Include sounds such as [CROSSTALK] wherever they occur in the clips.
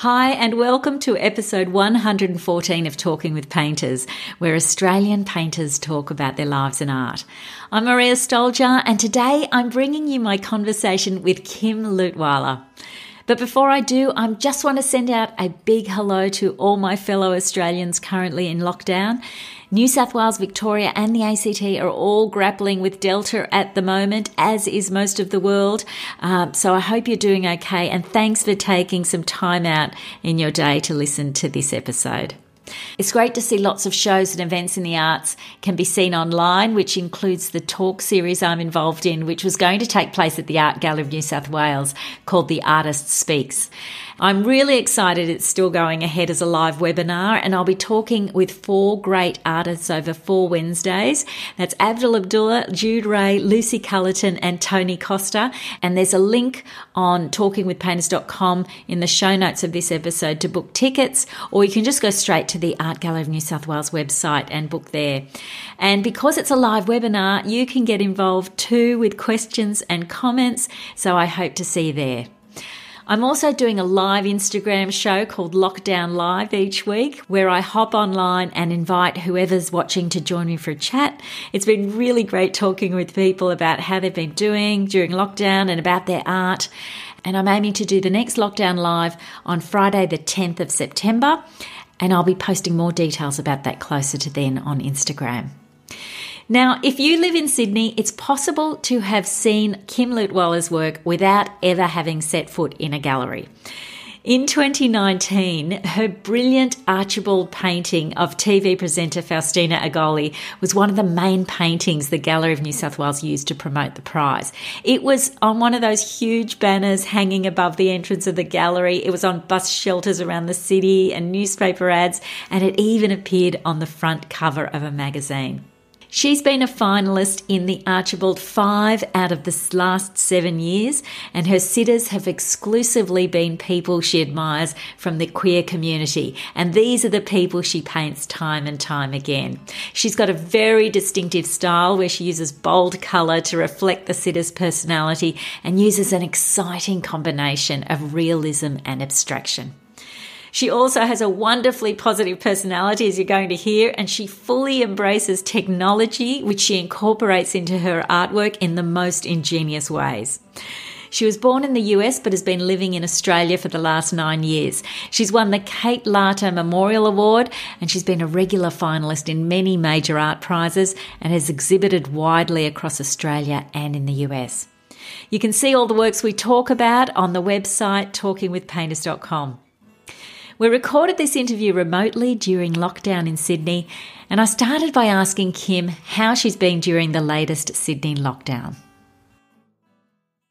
Hi, and welcome to episode 114 of Talking with Painters, where Australian painters talk about their lives and art. I'm Maria Stoljar, and today I'm bringing you my conversation with Kim Leutwyler. But before I do, I just want to send out a big hello to all my fellow Australians currently in lockdown. New South Wales, Victoria, and the ACT are all grappling with Delta at the moment, as is most of the world. Um, so I hope you're doing okay, and thanks for taking some time out in your day to listen to this episode. It's great to see lots of shows and events in the arts can be seen online, which includes the talk series I'm involved in, which was going to take place at the Art Gallery of New South Wales called The Artist Speaks. I'm really excited it's still going ahead as a live webinar, and I'll be talking with four great artists over four Wednesdays. That's Abdul Abdullah, Jude Rae, Lucy Culliton, and Tony Costa. And there's a link on talkingwithpainters.com in the show notes of this episode to book tickets, or you can just go straight to the Art Gallery of New South Wales website and book there. And because it's a live webinar, you can get involved too with questions and comments. So I hope to see you there. I'm also doing a live Instagram show called Lockdown Live each week where I hop online and invite whoever's watching to join me for a chat. It's been really great talking with people about how they've been doing during lockdown and about their art. And I'm aiming to do the next Lockdown Live on Friday, the 10th of September. And I'll be posting more details about that closer to then on Instagram. Now, if you live in Sydney, it's possible to have seen Kim Leutwyler's work without ever having set foot in a gallery. In 2019, her brilliant Archibald painting of TV presenter Faustina Agolley was one of the main paintings the Gallery of New South Wales used to promote the prize. It was on one of those huge banners hanging above the entrance of the gallery. It was on bus shelters around the city and newspaper ads, and it even appeared on the front cover of a magazine. She's been a finalist in the Archibald five out of the last seven years, and her sitters have exclusively been people she admires from the queer community. And these are the people she paints time and time again. She's got a very distinctive style where she uses bold colour to reflect the sitter's personality and uses an exciting combination of realism and abstraction. She also has a wonderfully positive personality, as you're going to hear, and she fully embraces technology, which she incorporates into her artwork in the most ingenious ways. She was born in the US but has been living in Australia for the last nine years. She's won the Kate Larter Memorial Award and she's been a regular finalist in many major art prizes and has exhibited widely across Australia and in the US. You can see all the works we talk about on the website talkingwithpainters.com. We recorded this interview remotely during lockdown in Sydney, and I started by asking Kim how she's been during the latest Sydney lockdown.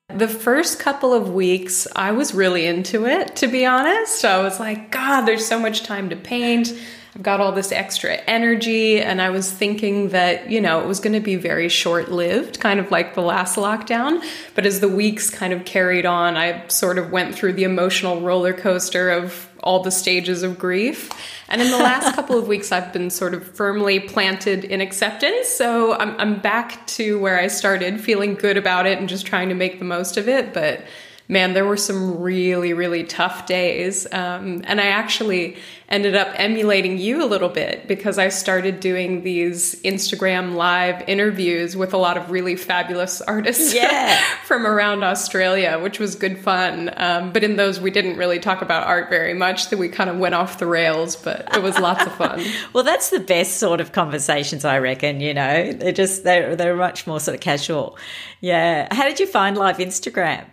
The first couple of weeks, I was really into it, to be honest. I was like, God, there's so much time to paint. I've got all this extra energy. And I was thinking that, you know, it was going to be very short lived, kind of like the last lockdown. But as the weeks kind of carried on, I sort of went through the emotional roller coaster of all the stages of grief. And in the last [LAUGHS] couple of weeks, I've been sort of firmly planted in acceptance. So I'm, I'm back to where I started, feeling good about it and just trying to make the most of it. But man, there were some really, really tough days. Um, and I actually ended up emulating you a little bit because I started doing these Instagram live interviews with a lot of really fabulous artists yeah. [LAUGHS] from around Australia, which was good fun. Um, but in those, we didn't really talk about art very much, that we kind of went off the rails, but it was lots of fun. [LAUGHS] well, that's the best sort of conversations, I reckon, you know, they're just, they're, they're much more sort of casual. Yeah. How did you find live Instagram?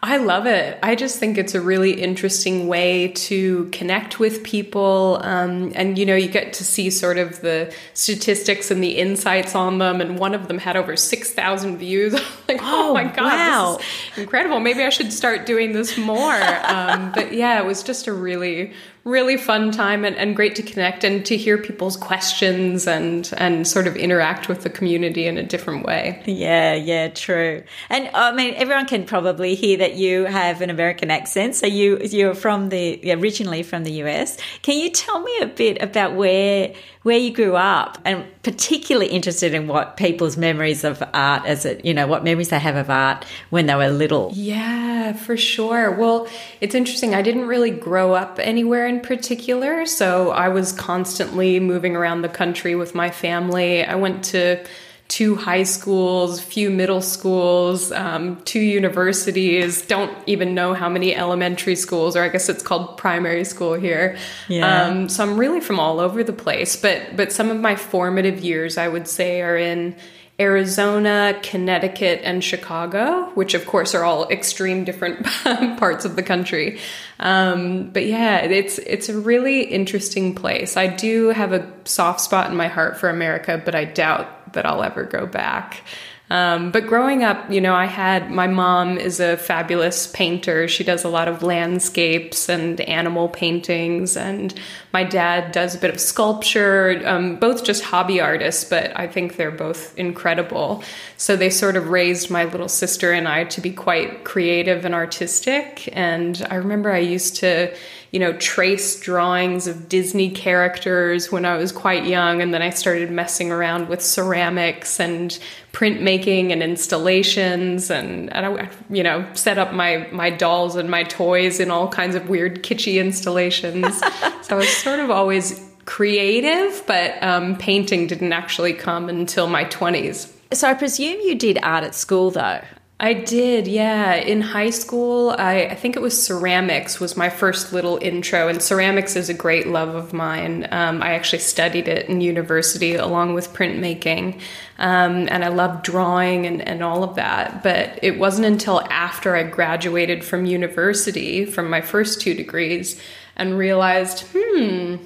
I love it. I just think it's a really interesting way to connect with people. Um, and, you know, you get to see sort of the statistics and the insights on them. And one of them had over 6,000 views. [LAUGHS] like, oh, oh, my God, wow. this is incredible. Maybe I should start doing this more. um, but yeah, it was just a really, really fun time and, and great to connect and to hear people's questions and and sort of interact with the community in a different way. Yeah, yeah, true. And I mean, everyone can probably hear that you have an American accent. So you you're from the originally from the US. Can you tell me a bit about where where you grew up and particularly interested in what people's memories of art as it you know what memories they have of art when they were little yeah for sure well it's interesting i didn't really grow up anywhere in particular so i was constantly moving around the country with my family i went to two high schools, few middle schools, um, two universities. Don't even know how many elementary schools, or I guess it's called primary school here. Yeah. Um, so I'm really from all over the place. But but some of my formative years, I would say, are in Arizona, Connecticut, and Chicago, which of course are all extreme different [LAUGHS] parts of the country. Um, but yeah, it's it's a really interesting place. I do have a soft spot in my heart for America, but I doubt that I'll ever go back. Um, but growing up, you know, I had my mom is a fabulous painter. She does a lot of landscapes and animal paintings, and my dad does a bit of sculpture, um, both just hobby artists, but I think they're both incredible. So they sort of raised my little sister and I to be quite creative and artistic. And I remember I used to you know, trace drawings of Disney characters when I was quite young. And then I started messing around with ceramics and printmaking and installations. And, and I, you know, set up my, my dolls and my toys in all kinds of weird, kitschy installations. [LAUGHS] so I was sort of always creative, but um, painting didn't actually come until my 20s. So I presume you did art at school though. I did, yeah. In high school, I, I, think it was ceramics was my first little intro, and ceramics is a great love of mine. Um, I actually studied it in university along with printmaking, um, and I loved drawing and, and all of that. But it wasn't until after I graduated from university, from my first two degrees, and realized, hmm,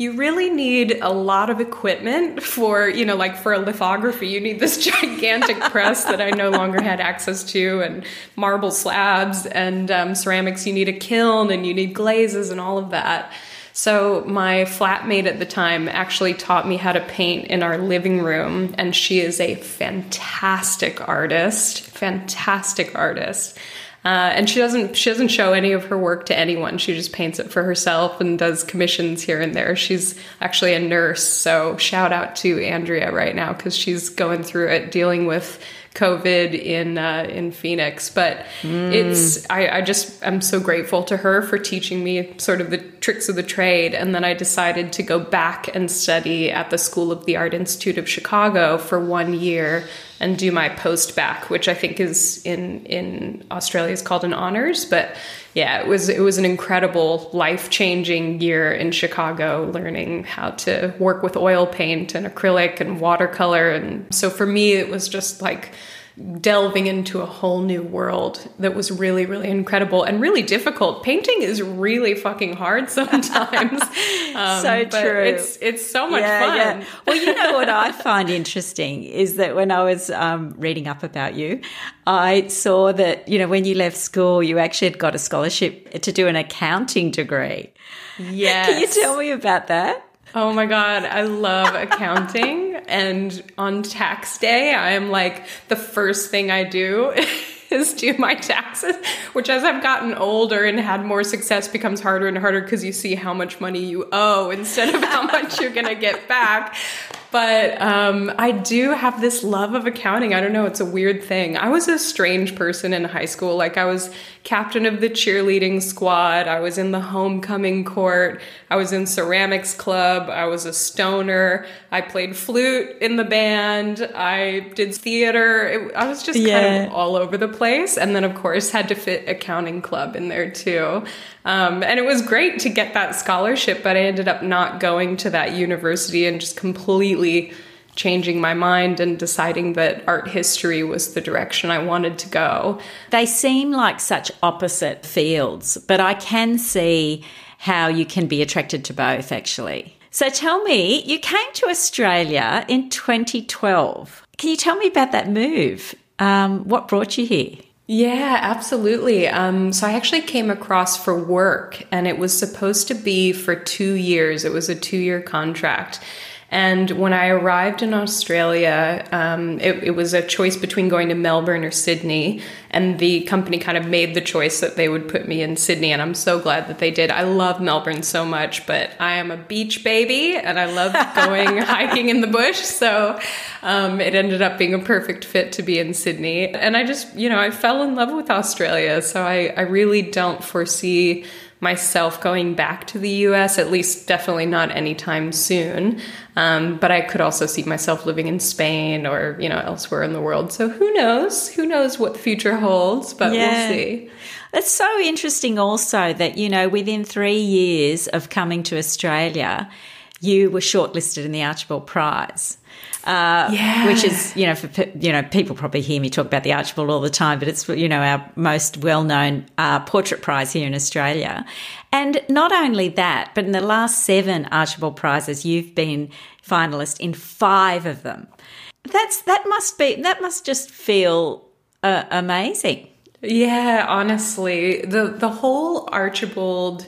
you really need a lot of equipment for, you know, like for a lithography, you need this [LAUGHS] gigantic press that I no longer had access to, and marble slabs, and um, ceramics, you need a kiln and you need glazes and all of that. So, my flatmate at the time actually taught me how to paint in our living room, and she is a fantastic artist, fantastic artist. Uh, and she doesn't she doesn't show any of her work to anyone. She just paints it for herself and does commissions here and there. She's actually a nurse, so shout out to Andrea right now because she's going through it, dealing with COVID in uh, in Phoenix. But mm. it's I, I just I'm so grateful to her for teaching me sort of the tricks of the trade. And then I decided to go back and study at the School of the Art Institute of Chicago for one year and do my post back, which I think is in in Australia is called an honors. But yeah, it was it was an incredible life changing year in Chicago, learning how to work with oil paint and acrylic and watercolor. And so for me, it was just like delving into a whole new world that was really really incredible and really difficult. Painting is really fucking hard [LAUGHS] sometimes. [LAUGHS] Um, so true. it's it's so much yeah, fun. yeah. well you know what i [LAUGHS] find interesting is that when i was um, reading up about you i saw that you know when you left school you actually had got a scholarship to do an accounting degree. Yes can you tell me about that Oh my God, I love accounting. and on tax day, I am like, the first thing I do [LAUGHS] is do my taxes, which as I've gotten older and had more success becomes harder and harder because you see how much money you owe instead of how much you're going to get back. But um, I do have this love of accounting. I don't know, it's a weird thing. I was a strange person in high school. Like, I was captain of the cheerleading squad, I was in the homecoming court, I was in ceramics club, I was a stoner, I played flute in the band, I did theater. It, I was just yeah. kind of all over the place. And then, of course, had to fit accounting club in there too. Um, and it was great to get that scholarship, but I ended up not going to that university and just completely changing my mind and deciding that art history was the direction I wanted to go. They seem like such opposite fields, but I can see how you can be attracted to both actually. So tell me, you came to Australia in 2012. Can you tell me about that move? Um, what brought you here? Yeah, absolutely. Um, so I actually came across for work, and it was supposed to be for two years. It was a two year contract. And when I arrived in Australia, um, it, it, was a choice between going to Melbourne or Sydney. And the company kind of made the choice that they would put me in Sydney. And I'm so glad that they did. I love Melbourne so much, but I am a beach baby and I love [LAUGHS] going hiking in the bush. So um, it ended up being a perfect fit to be in Sydney. And I just, you know, I fell in love with Australia. So I, I really don't foresee myself going back to the US, at least definitely not anytime soon. Um, but I could also see myself living in Spain or, you know, elsewhere in the world. So who knows? Who knows what the future holds, but yeah. we'll see. It's so interesting also that, you know, within three years of coming to Australia, you were shortlisted in the Archibald Prize. Uh, yeah. which is you know for you know people probably hear me talk about the Archibald all the time, but it's you know our most well known uh, portrait prize here in Australia, and not only that, but in the last seven Archibald prizes, you've been finalist in five of them. That's that must be that must just feel uh, amazing. Yeah, honestly, the the whole Archibald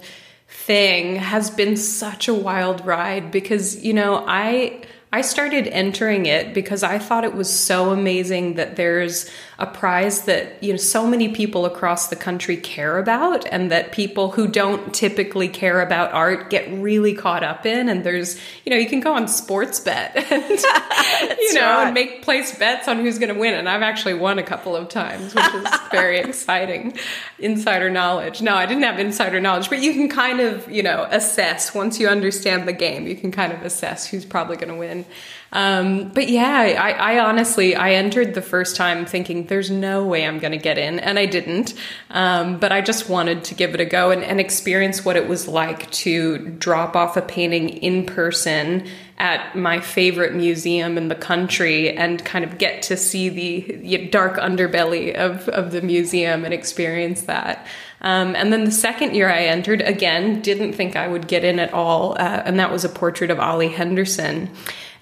thing has been such a wild ride because you know I I started entering it because I thought it was so amazing that there's a prize that you know so many people across the country care about and that people who don't typically care about art get really caught up in. And there's you know you can go on sports bet [LAUGHS] and [LAUGHS] you know right. and make place bets on who's going to win. And I've actually won a couple of times which is [LAUGHS] very exciting. Insider knowledge. No I didn't have insider knowledge but you can kind of you know assess. Once you understand the game you can kind of assess who's probably going to win um, but yeah, I, I, honestly I entered the first time thinking there's no way I'm going to get in, and I didn't. Um, but I just wanted to give it a go and, and experience what it was like to drop off a painting in person at my favorite museum in the country and kind of get to see the dark underbelly of, of the museum and experience that. Um, and then the second year I entered, again, didn't think I would get in at all, uh, and that was a portrait of Ollie Henderson.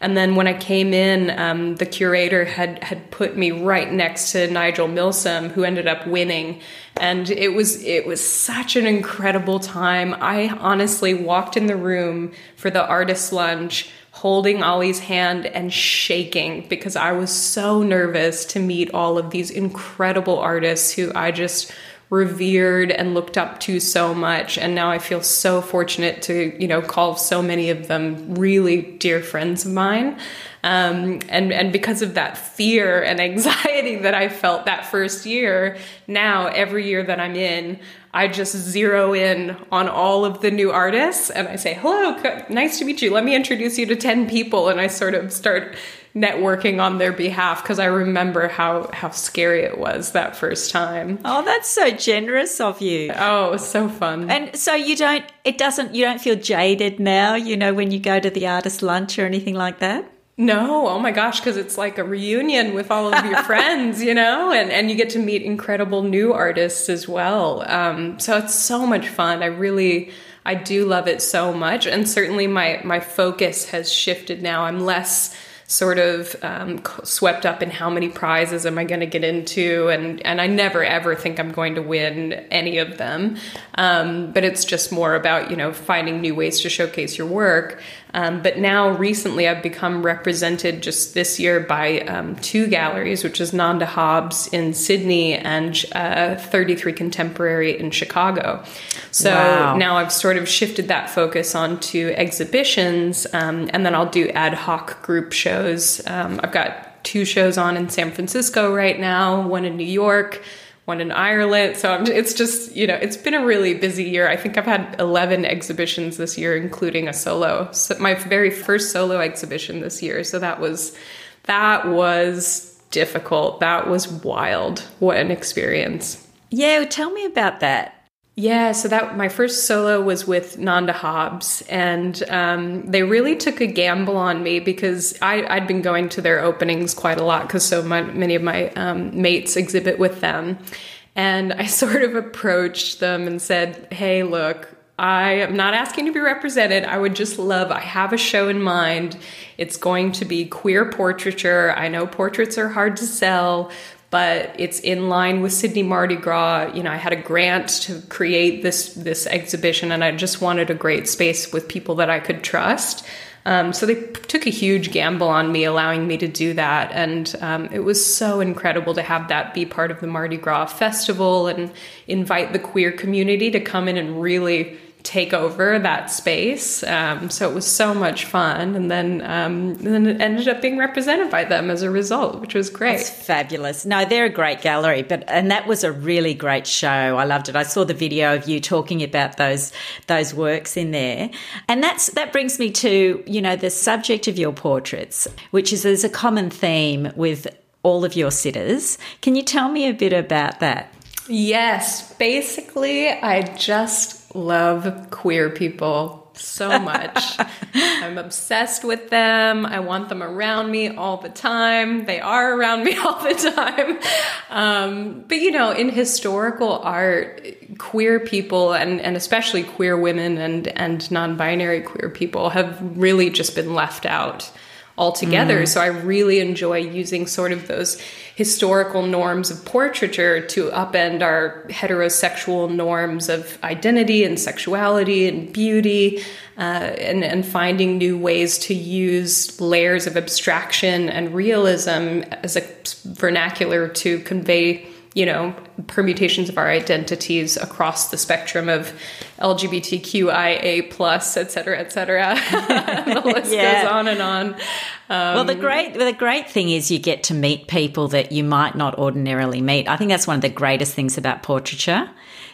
And then when I came in, um, the curator had had put me right next to Nigel Milsom, who ended up winning. And it was it was such an incredible time. I honestly walked in the room for the artist lunch holding Ollie's hand and shaking because I was so nervous to meet all of these incredible artists who I just revered and looked up to so much. And now I feel so fortunate to you know call so many of them really dear friends of mine. Um, and and because of that fear and [LAUGHS] anxiety that I felt that first year now every year that I'm in I just zero in on all of the new artists and I say hello nice to meet you. Let me introduce you to 10 people. And I sort of start networking on their behalf because I remember how how scary it was that first time. Oh, that's so generous of you. Oh, it was so fun. And so you don't it doesn't you don't feel jaded now, you know, when you go to the artist lunch or anything like that? No, oh my gosh, because it's like a reunion with all of your [LAUGHS] friends, you know, and, and you get to meet incredible new artists as well. Um, so it's so much fun. I really, I do love it so much. And certainly my, my focus has shifted now. I'm less sort of um, swept up in how many prizes am I going to get into, and and I never ever think I'm going to win any of them. Um, but it's just more about you know finding new ways to showcase your work. Um, but now, recently, I've become represented just this year by um, two galleries, which is Nanda Hobbs in Sydney and uh, 33 Contemporary in Chicago. So wow. now I've sort of shifted that focus onto exhibitions, um, and then I'll do ad hoc group shows. Um, I've got two shows on in San Francisco right now, one in New York one in Ireland. So I'm, it's just, you know, it's been a really busy year. I think I've had 11 exhibitions this year, including a solo. So my very first solo exhibition this year. So that was, that was difficult. That was wild. What an experience. Yeah, tell me about that. Yeah, so that my first solo was with Nanda Hobbs, and um, they really took a gamble on me because I, had been going to their openings quite a lot because so my, many of my um, mates exhibit with them, and I [LAUGHS] sort of approached them and said, "Hey, look, I am not asking to be represented. I would just love, I have a show in mind. It's going to be queer portraiture. I know portraits are hard to sell, but it's in line with Sydney Mardi Gras. You know, I had a grant to create this this exhibition, and I just wanted a great space with people that I could trust. Um, so they took a huge gamble on me, allowing me to do that. And um, it was so incredible to have that be part of the Mardi Gras festival and invite the queer community to come in and really take over that space. Um, so it was so much fun, and then um, and then it ended up being represented by them as a result, which was great. That's fabulous. No, they're a great gallery, but and that was a really great show. I loved it. I saw the video of you talking about those those works in there, and that's that brings me to you know the subject of your portraits, which is there's a common theme with all of your sitters. Can you tell me a bit about that? Yes, basically, I just love queer people so much. [LAUGHS] I'm obsessed with them. I want them around me all the time. They are around me [LAUGHS] all the time. Um, but you know, in historical art, queer people and, and especially queer women and, and non binary queer people have really just been left out altogether. Mm. So I really enjoy using sort of those historical norms of portraiture to upend our heterosexual norms of identity and sexuality and beauty, uh, and, and finding new ways to use layers of abstraction and realism as a vernacular to convey you know permutations of our identities across the spectrum of LGBTQIA plus, et cetera, et cetera. [LAUGHS] the [LAUGHS] list yeah. goes on and on. Um, well, the great the great thing is you get to meet people that you might not ordinarily meet. I think that's one of the greatest things about portraiture.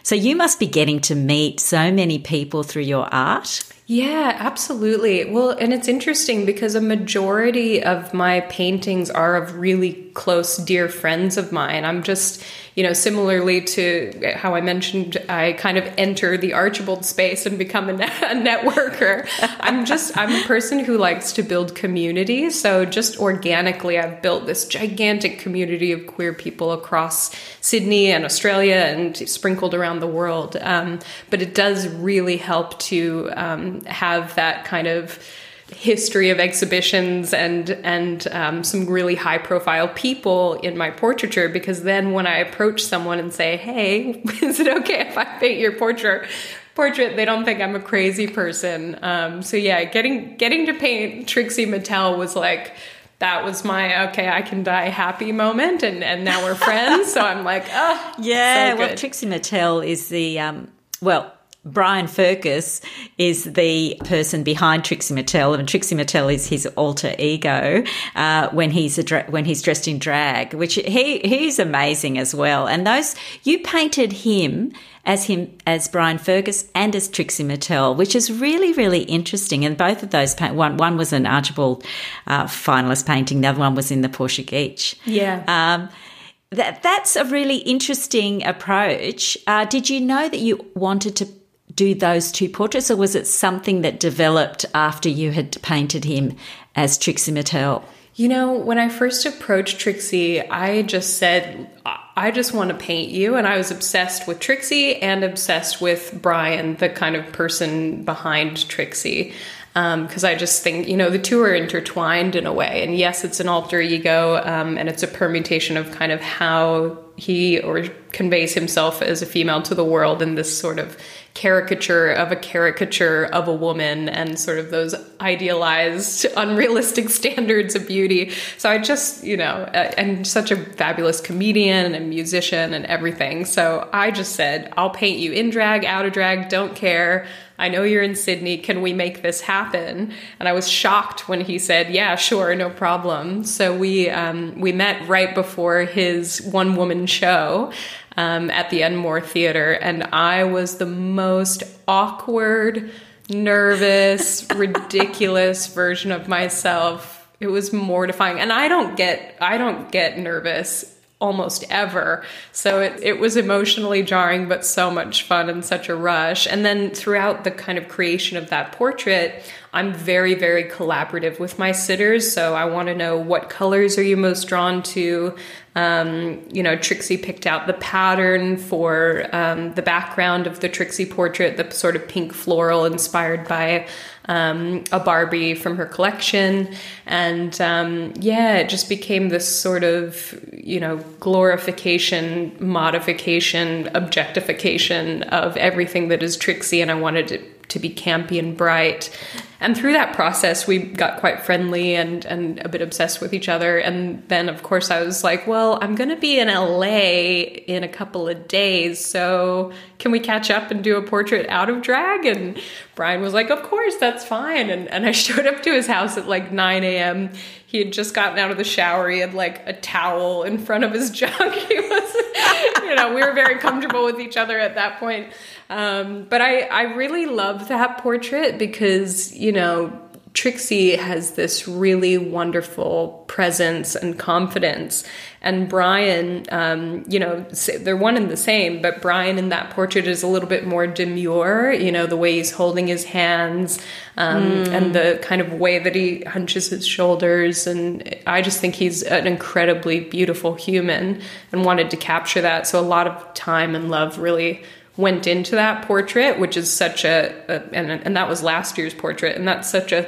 So you must be getting to meet so many people through your art. Yeah, absolutely. Well, and it's interesting because a majority of my paintings are of really close, dear friends of mine. I'm just you know, similarly to how I mentioned, I kind of enter the Archibald space and become a, ne- a networker. I'm just, I'm a person who likes to build community. So just organically, I've built this gigantic community of queer people across Sydney and Australia and sprinkled around the world. Um, but it does really help to um, have that kind of history of exhibitions and and um, some really high profile people in my portraiture because then when I approach someone and say, "Hey, [LAUGHS] is it okay if I paint your portrait?" Portrait, they don't think I'm a crazy person. Um, so yeah, getting getting to paint Trixie Mattel was like that was my okay, I can die happy moment, and and now we're friends. so I'm like, oh [LAUGHS] yeah. So well, Trixie Mattel is the um, well Brian Firkus is the person behind Trixie Mattel, and Trixie Mattel is his alter ego uh, when he's dra- when he's dressed in drag, which he he's amazing as well. And those you painted him as him as Brian Firkus and as Trixie Mattel, which is really really interesting. And both of those one one was an Archibald uh, finalist painting, the other one was in the Portia Geach. Yeah. Um, that that's a really interesting approach. Uh, did you know that you wanted to do those two portraits, or was it something that developed after you had painted him as Trixie Mattel? You know, when I first approached Trixie, I just said, I just want to paint you. And I was obsessed with Trixie and obsessed with Brian, the kind of person behind Trixie. Because um, I just think, you know, the two are intertwined in a way. And yes, it's an alter ego um, and it's a permutation of kind of how he or conveys himself as a female to the world in this sort of caricature of a caricature of a woman and sort of those idealized, [LAUGHS] unrealistic standards of beauty. So I just, you know, uh, and such a fabulous comedian and musician and everything. So I just said, I'll paint you in drag, out of drag, don't care. I know you're in Sydney. Can we make this happen? And I was shocked when he said, "Yeah, sure, no problem." So we um, we met right before his one woman show, um, at the Enmore Theater, and I was the most awkward, nervous, [LAUGHS] ridiculous version of myself. It was mortifying, and I don't get I don't get nervous almost ever. So it, it was emotionally jarring, but so much fun and such a rush. And then throughout the kind of creation of that portrait, I'm very, very collaborative with my sitters. So I want to know what colors are you most drawn to. Um, you know, Trixie picked out the pattern for um, the background of the Trixie portrait, the sort of pink floral inspired by um, a Barbie from her collection. And um, yeah, it just became this sort of, you know, glorification, modification, objectification of everything that is Trixie. And I wanted it to be campy and bright. And through that process we got quite friendly and and a bit obsessed with each other. And then of course I was like well I'm going to be in LA in a couple of days so can we catch up and do a portrait out of drag? And Brian was like of course that's fine. And and I [LAUGHS] showed up to his house at like 9 a.m he had just gotten out of the shower. He had like a towel in front of his [LAUGHS] junk. He was you know we were very comfortable with each other at that point. Um, but I, I really love that portrait because, you know, Trixie has this really wonderful presence and confidence. And Brian, um, you know, they're one and the same, but Brian in that portrait is a little bit more demure, you know, the way he's holding his hands um, mm. and the kind of way that he hunches his shoulders. And I just think he's an incredibly beautiful human and wanted to capture that. So a lot of time and love really went into that portrait, which is such a, a and, and that was last year's portrait, and that's such a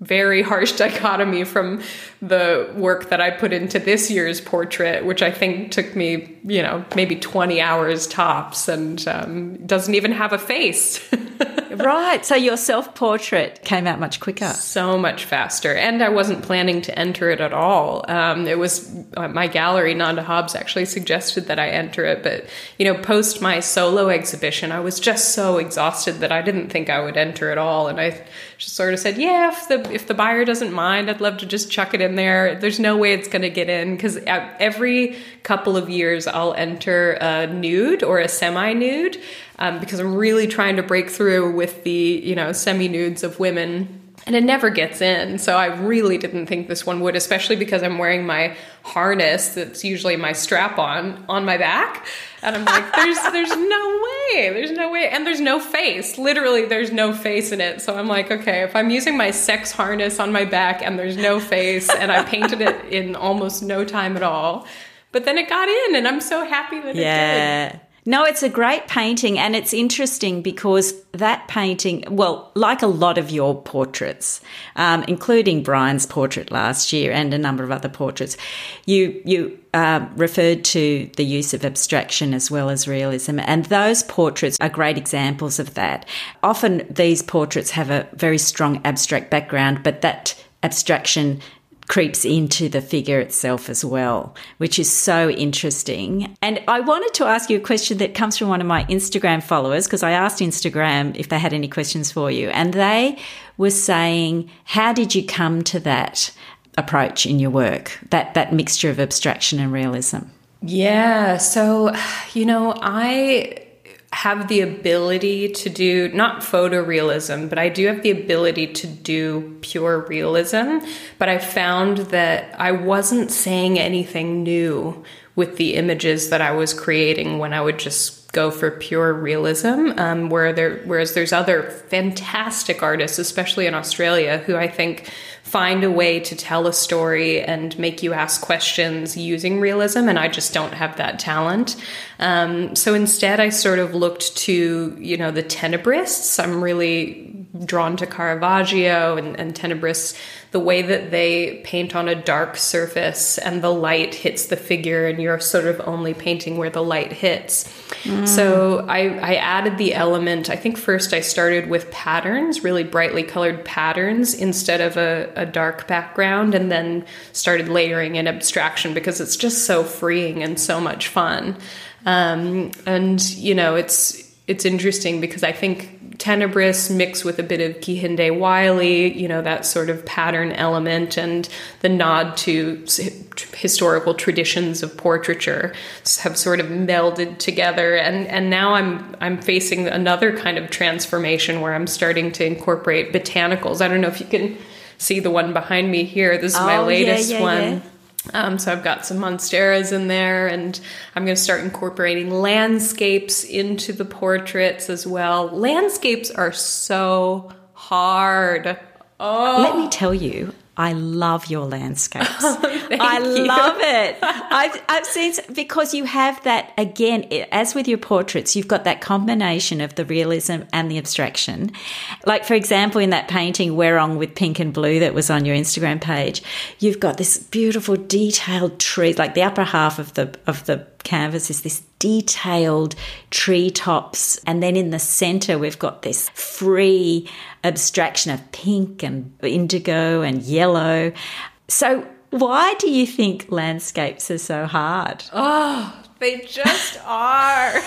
very harsh [LAUGHS] dichotomy from the work that I put into this year's portrait, which I think took me, you know, maybe 20 hours tops and um, doesn't even have a face. [LAUGHS] right. So your self portrait came out much quicker. So much faster. And I wasn't planning to enter it at all. Um, it was uh, my gallery, Nanda Hobbs, actually suggested that I enter it. But, you know, post my solo exhibition, I was just so exhausted that I didn't think I would enter at all. And I just sort of said, yeah, if the, if the buyer doesn't mind, I'd love to just chuck it in there. There's no way it's going to get in because every couple of years I'll enter a nude or a semi nude um, because I'm really trying to break through with the, you know, semi nudes of women. And it never gets in. So I really didn't think this one would, especially because I'm wearing my harness that's usually my strap on on my back. And I'm like, there's [LAUGHS] there's no way. There's no way. And there's no face. Literally, there's no face in it. So I'm like, okay, if I'm using my sex harness on my back and there's no face and I painted it in almost no time at all. But then it got in and I'm so happy that yeah. it did. No, it's a great painting, and it's interesting because that painting, well, like a lot of your portraits, um, including Brian's portrait last year and a number of other portraits, you you uh, referred to the use of abstraction as well as realism, and those portraits are great examples of that. Often these portraits have a very strong abstract background, but that abstraction creeps into the figure itself as well, which is so interesting. And I wanted to ask you a question that comes from one of my Instagram followers because I asked Instagram if they had any questions for you, and they were saying, How did you come to that approach in your work, that, that mixture of abstraction and realism? Yeah, so, you know, I have the ability to do not photorealism, but I do have the ability to do pure realism. But I found that I wasn't saying anything new with the images that I was creating when I would just go for pure realism. Um, where there, whereas there's other fantastic artists, especially in Australia, who I think find a way to tell a story and make you ask questions using realism, and I just don't have that talent. Um, so instead, I sort of looked to you know the tenebrists. I'm really drawn to Caravaggio and, and tenebrists the way that they paint on a dark surface and the light hits the figure and you're sort of only painting where the light hits. Mm. So I, I added the element. I think first I started with patterns, really brightly colored patterns instead of a, a dark background, and then started layering in abstraction because it's just so freeing and so much fun. Um, and you know, it's it's interesting because I think Tenebrism mixed with a bit of Kehinde Wiley, you know, that sort of pattern element and the nod to historical traditions of portraiture have sort of melded together and and now I'm I'm facing another kind of transformation where I'm starting to incorporate botanicals. I don't know if you can see the one behind me here. This is oh, my latest yeah, yeah, one. Yeah. Um, so I've got some monsteras in there, and I'm going to start incorporating landscapes into the portraits as well. Landscapes are so hard. Oh. Let me tell you, I love your landscapes. [LAUGHS] Oh, I love it. [LAUGHS] I've, I've seen because you have that again, as with your portraits, you've got that combination of the realism and the abstraction. Like, for example, in that painting, Werrong with pink and blue that was on your Instagram page, you've got this beautiful detailed tree, like the upper half of the, of the canvas is this detailed treetops. And then in the center, we've got this free abstraction of pink and indigo and yellow. So, why do you think landscapes are so hard? Oh, they just [LAUGHS] are. [LAUGHS]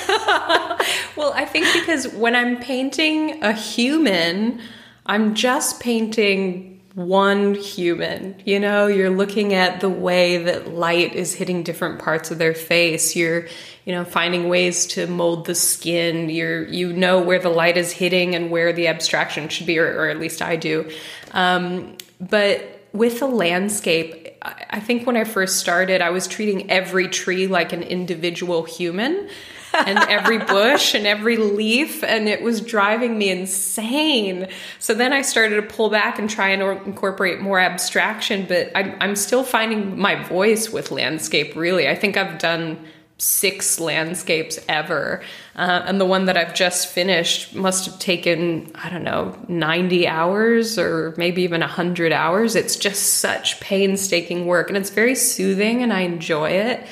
well, I think because when I'm painting a human, I'm just painting one human. You know, you're looking at the way that light is hitting different parts of their face. You're, you know, finding ways to mold the skin. You're, you know where the light is hitting and where the abstraction should be, or, or at least I do. Um, but with a landscape, I think when I first started, I was treating every tree like an individual human and every bush and every leaf, and it was driving me insane. So then I started to pull back and try and incorporate more abstraction, but I'm, I'm still finding my voice with landscape, really. I think I've done six landscapes ever. Uh, and the one that I've just finished must have taken, I don't know, 90 hours or maybe even 100 hours. It's just such painstaking work and it's very soothing and I enjoy it.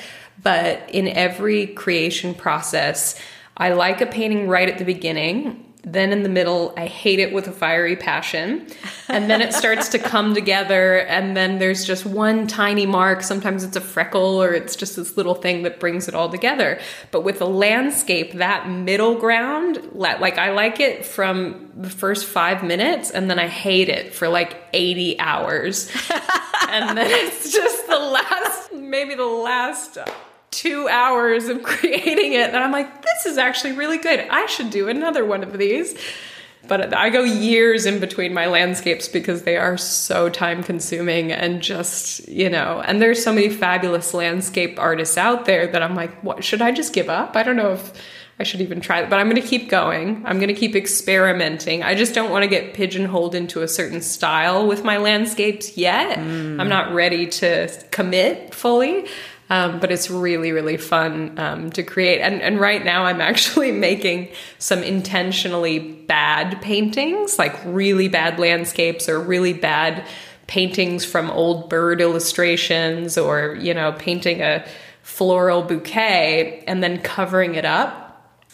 But in every creation process, I like a painting right at the beginning. Then in the middle, I hate it with a fiery passion. And then it starts to come together. And then there's just one tiny mark. Sometimes it's a freckle or it's just this little thing that brings it all together. But with a landscape, that middle ground, like I like it from the first five minutes and then I hate it for like 80 hours. [LAUGHS] and then it's just the last, maybe the last two hours of [LAUGHS] creating it. And I'm like, this is actually really good. I should do another one of these. But I go years in between my landscapes because they are so time consuming and just, you know, and there's so many fabulous landscape artists out there that I'm like, what should I just give up? I don't know if I should even try it, but I'm going to keep going. I'm going to keep experimenting. I just don't want to get pigeonholed into a certain style with my landscapes yet. Mm. I'm not ready to commit fully. Um, but it's really, really fun um, to create. And, and right now, I'm actually [LAUGHS] making some intentionally bad paintings, like really bad landscapes or really bad paintings from old bird illustrations, or, you know, painting a floral bouquet and then covering it up.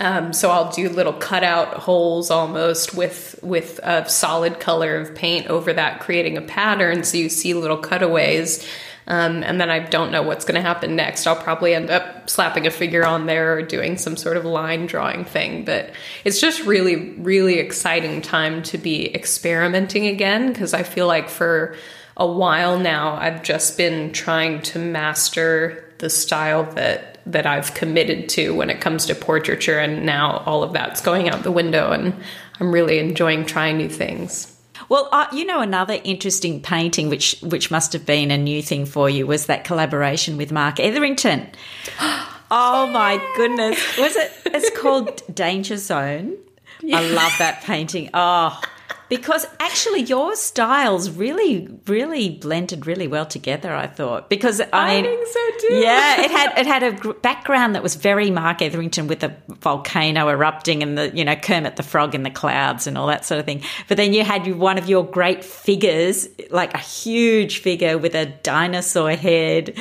Um, so I'll do little cutout holes almost with with a solid color of paint over that, creating a pattern. So you see little cutaways um, and then I don't know what's going to happen next. I'll probably end up slapping a figure on there or doing some sort of line drawing thing. But it's just really, really exciting time to be experimenting again because I feel like for a while now I've just been trying to master the style that that I've committed to when it comes to portraiture and now all of that's going out the window and I'm really enjoying trying new things. Well, uh, you know, another interesting painting, which which must have been a new thing for you, was that collaboration with Mark Etherington. [GASPS] Oh my goodness! Was it? It's called Danger Zone. Yeah. I love that painting. Oh, because actually your styles really really blended really well together i thought. Because i, I mean so too. yeah it had it had a background that was very mark etherington with a volcano erupting and the you know kermit the frog in the clouds and all that sort of thing. But then you had one of your great figures like a huge figure with a dinosaur head.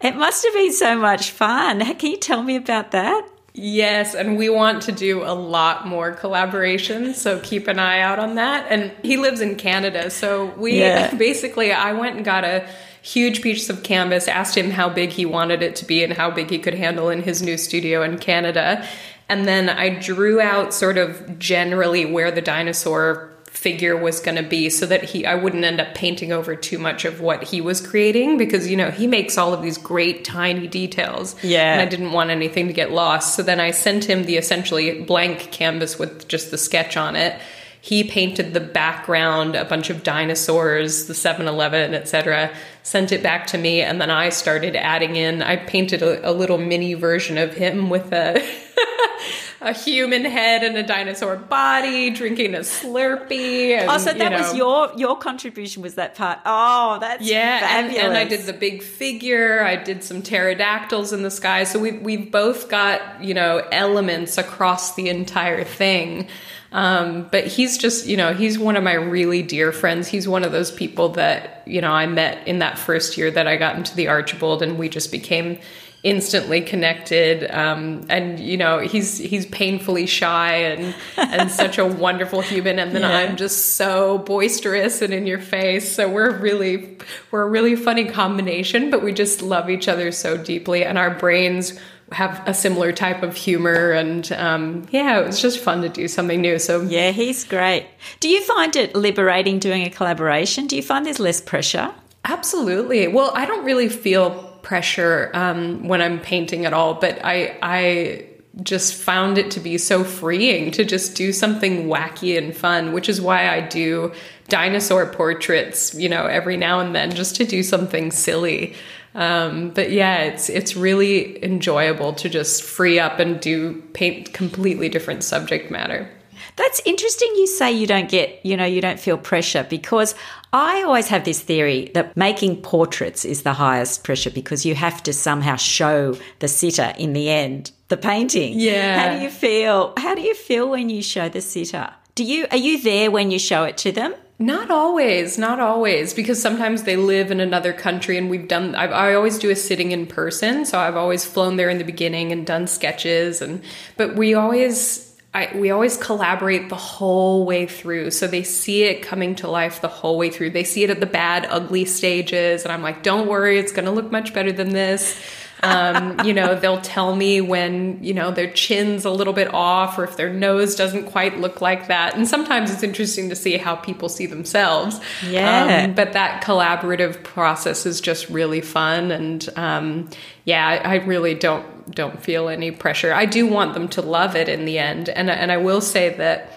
It must have been so much fun. Can you tell me about that Yes, and we want to do a lot more collaborations, so keep an eye out on that. And he lives in Canada, so we yeah. [LAUGHS] basically I went and got a huge piece of canvas, asked him how big he wanted it to be and how big he could handle in his new studio in Canada. And then I drew out sort of generally where the dinosaur figure was going to be so that he I wouldn't end up painting over too much of what he was creating because you know he makes all of these great tiny details. Yeah and I didn't want anything to get lost. So then I sent him the essentially blank canvas with just the sketch on it. He painted the background a bunch of dinosaurs the 7-eleven etc sent it back to me and then I started adding in I painted a, a little mini version of him with a [LAUGHS] a human head and a dinosaur body, drinking a Slurpee. And, oh, so you that know, was your your contribution was that part. Oh, that's yeah, and, fabulous. and I did the big figure. I did some pterodactyls in the sky. So we we've both got you know elements across the entire thing. Um, but he's just, you know, he's one of my really dear friends. He's one of those people that, you know, I met in that first year that I got into the Archibald and we just became instantly connected. Um, and, you know, he's, he's painfully shy and, and such a wonderful human. And then Yeah. I'm just so boisterous and in your face. So we're really, we're a really funny combination, but we just love each other so deeply and our brains have a similar type of humor and um, yeah it was just fun to do something new so Yeah, he's great. Do you find it liberating doing a collaboration? Do you find there's less pressure? Absolutely. Well, I don't really feel pressure um, when I'm painting at all, but I I just found it to be so freeing to just do something wacky and fun, which is why I do dinosaur portraits, you know, every now and then, just to do something silly. Um, but yeah, it's it's really enjoyable to just free up and do paint completely different subject matter. That's interesting you say you don't get, you know, you don't feel pressure because I always have this theory that making portraits is the highest pressure because you have to somehow show the sitter in the end the painting. Yeah. How do you feel? How do you feel when you show the sitter? Do you are you there when you show it to them? Not always, not always, because sometimes they live in another country, and we've done. I've, I always do a sitting in person, so I've always flown there in the beginning and done sketches, and but we always. I, we always collaborate the whole way through. So they see it coming to life the whole way through. They see it at the bad, ugly stages. And I'm like, don't worry, it's going to look much better than this. Um, you know, [LAUGHS] they'll tell me when, you know, their chin's a little bit off or if their nose doesn't quite look like that. And sometimes it's interesting to see how people see themselves. Yeah. Um, but that collaborative process is just really fun. And um, yeah, I, I really don't don't feel any pressure. I do want them to love it in the end. And and I will say that,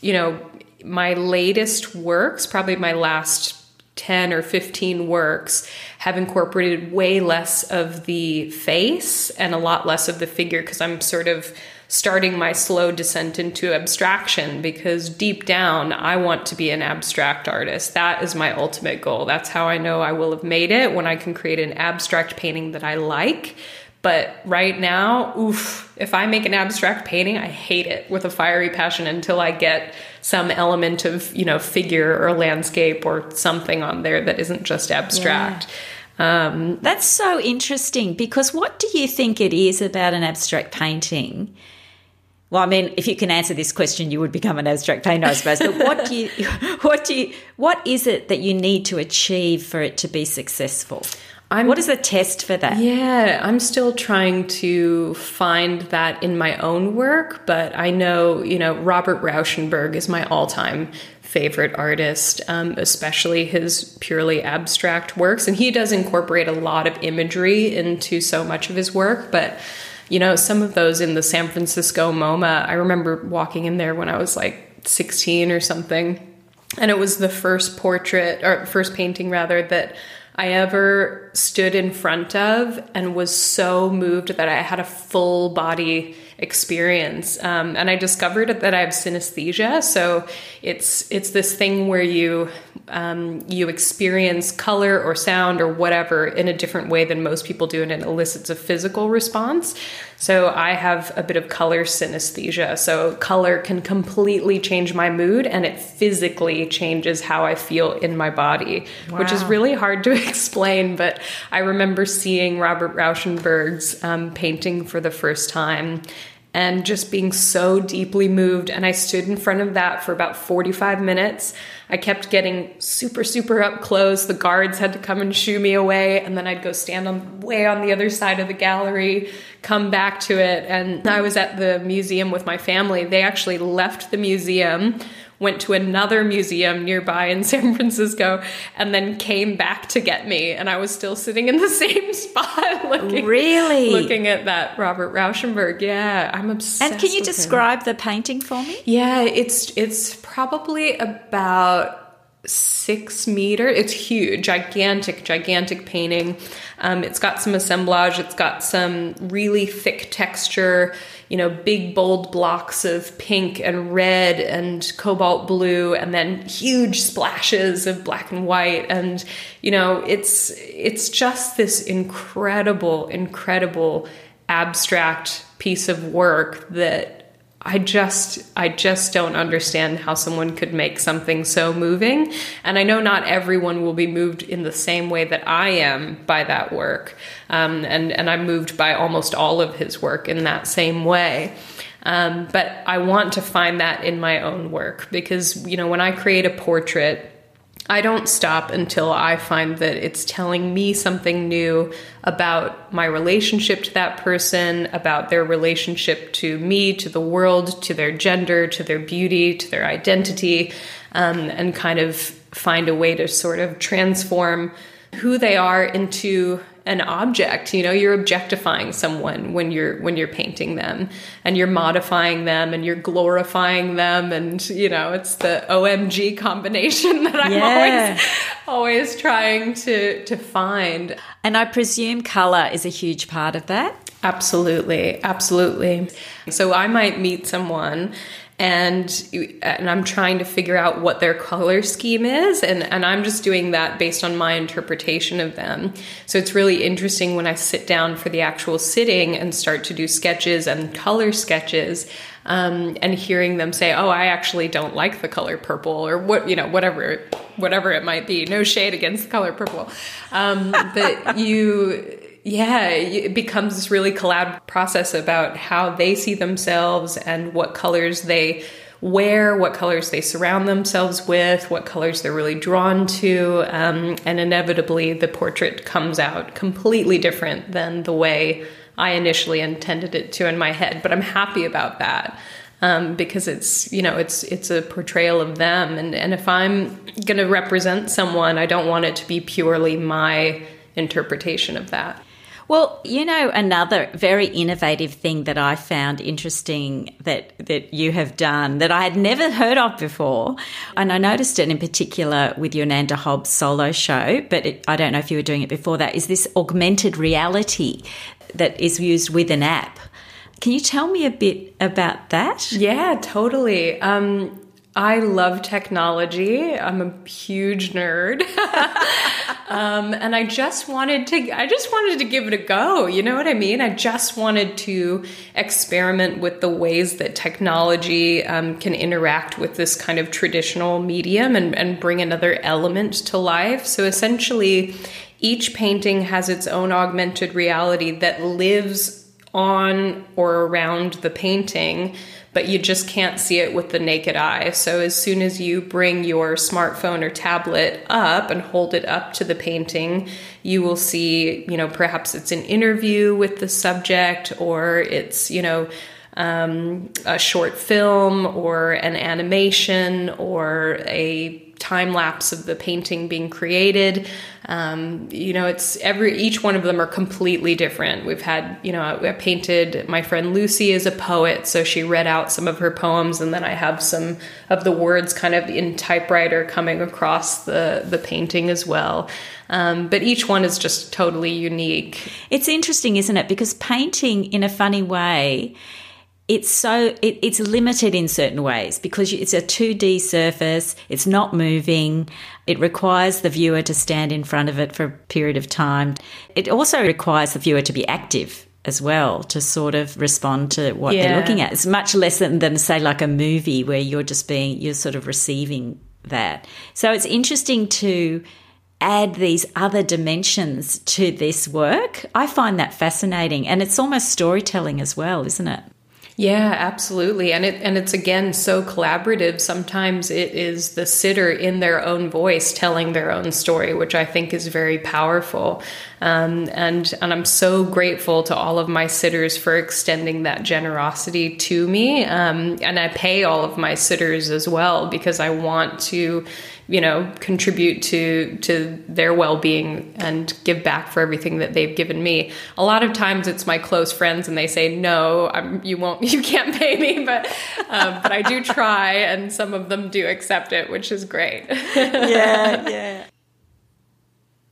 you know, my latest works, probably my last 10 or 15 works have incorporated way less of the face and a lot less of the figure because I'm sort of starting my slow descent into abstraction because deep down I want to be an abstract artist. That is my ultimate goal. That's how I know I will have made it when I can create an abstract painting that I like. But right now, oof, if I make an abstract painting, I hate it with a fiery passion until I get some element of, you know, figure or landscape or something on there that isn't just abstract. Um, That's so interesting because what do you think it is about an abstract painting? Well, I mean, if you can answer this question, you would become an abstract painter, I suppose. But what do you, [LAUGHS] what do you, what is it that you need to achieve for it to be successful? I'm- what is the test for that? Yeah, I'm still trying to find that in my own work, but I know, you know, Robert Rauschenberg is my all time favorite artist, um, especially his purely abstract works. And he does incorporate a lot of imagery into so much of his work, but you know, some of those in the San Francisco MoMA, I remember walking in there when I was like 16 or something. And it was the first portrait, or first painting rather, that I ever stood in front of and was so moved that I had a full body experience. Um, and I discovered that I have synesthesia. So it's it's this thing where you um, you experience color or sound or whatever in a different way than most people do, and it elicits a physical response. So I have a bit of color synesthesia. So color can completely change my mood, and it physically changes how I feel in my body, which is really hard to [LAUGHS] explain. But I remember seeing Robert Rauschenberg's um, painting for the first time and just being so deeply moved. And I stood in front of that for about 45 minutes. I kept getting super, super up close. The guards had to come and shoo me away. And then I'd go stand on way on the other side of the gallery, come back to it. And I was at the museum with my family. They actually left the museum went to another museum nearby in [LAUGHS] San Francisco and then came back to get me and I was still sitting in the [LAUGHS] same spot [LAUGHS] looking Really? looking at that Robert Rauschenberg. Yeah, I'm obsessed. And can you with him. describe the painting for me? Yeah, it's it's probably about six meter. It's huge, gigantic, gigantic painting. Um, it's got some assemblage. It's got some really thick texture. You know, big bold blocks of pink and red and cobalt blue, and then huge splashes of black and white. And you know, it's it's just this incredible, incredible abstract piece of work that I just I just don't understand how someone could make something so moving. And I know not everyone will be moved in the same way that I am by that work. Um, and and I'm moved by almost all of his work in that same way. Um, but I want to find that in my own work because you know when I create a portrait I don't stop until I find that it's telling me something new about my relationship to that person, about their relationship to me, to the world, to their gender, to their beauty, to their identity, um, and kind of find a way to sort of transform who they are into an object you know you're objectifying someone when you're when you're painting them and you're modifying them and you're glorifying them and you know it's the omg combination [LAUGHS] that i'm yeah. always always trying to to find. And i presume color is a huge part of that? Absolutely. Absolutely. So i might meet someone and and I'm trying to figure out what their color scheme is and and I'm just doing that based on my interpretation of them. So it's really interesting when I sit down for the actual sitting and start to do sketches and color sketches um, and hearing them say, "Oh, I actually don't like the color purple," or what you know, whatever whatever it might be. No shade against the color purple, um, but you yeah, it becomes this really collab process about how they see themselves and what colors they wear, what colors they surround themselves with, what colors they're really drawn to. Um, and inevitably, the portrait comes out completely different than the way I initially intended it to in my head. But I'm happy about that. Um, because it's you know it's it's a portrayal of them and and if I'm going to represent someone I don't want it to be purely my interpretation of that. Well, you know, another very innovative thing that I found interesting that, that you have done that I had never heard of before, and I noticed it in particular with your Nanda Hobbs solo show, but it, I don't know if you were doing it before that, is this augmented reality that is used with an app. Can you tell me a bit about that? Yeah, totally. Um, I love technology. I'm a huge nerd. [LAUGHS] um, and I just wanted to I just wanted to give it a go. You know what I mean? I just wanted to experiment with the ways that technology um, can interact with this kind of traditional medium and, and bring another element to life. So essentially, each painting has its own augmented reality that lives on or around the painting but you just can't see it with the naked eye. So as soon as you bring your smartphone or tablet up and hold it up to the painting, you will see, you know, perhaps it's an interview with the subject or it's, you know, um, a short film or an animation or a time lapse of the painting being created. Um, you know, it's every each one of them are completely different. We've had, you know, I painted my friend Lucy is a poet, so she read out some of her poems, and then I have some of the words kind of in typewriter coming across the the painting as well. Um, but each one is just totally unique. It's interesting, isn't it? Because painting, in a funny way it's so it, it's limited in certain ways because it's a 2D surface. It's not moving. It requires the viewer to stand in front of it for a period of time. It also requires the viewer to be active as well to sort of respond to what yeah. they're looking at. It's much less than, than say like a movie where you're just being you're sort of receiving that. So it's interesting to add these other dimensions to this work. I find that fascinating and it's almost storytelling as well, isn't it? Yeah, absolutely. And it and it's again so collaborative. Sometimes it is the sitter in their own voice telling their own story, which I think is very powerful. Um, and and I'm so grateful to all of my sitters for extending that generosity to me. Um, and I pay all of my sitters as well because I want to you know contribute to to their well-being and give back for everything that they've given me a lot of times it's my close friends and they say no I'm, you won't [LAUGHS] you can't pay me, but um, but I do try, and some of them do accept it, which is great. [LAUGHS] yeah, yeah.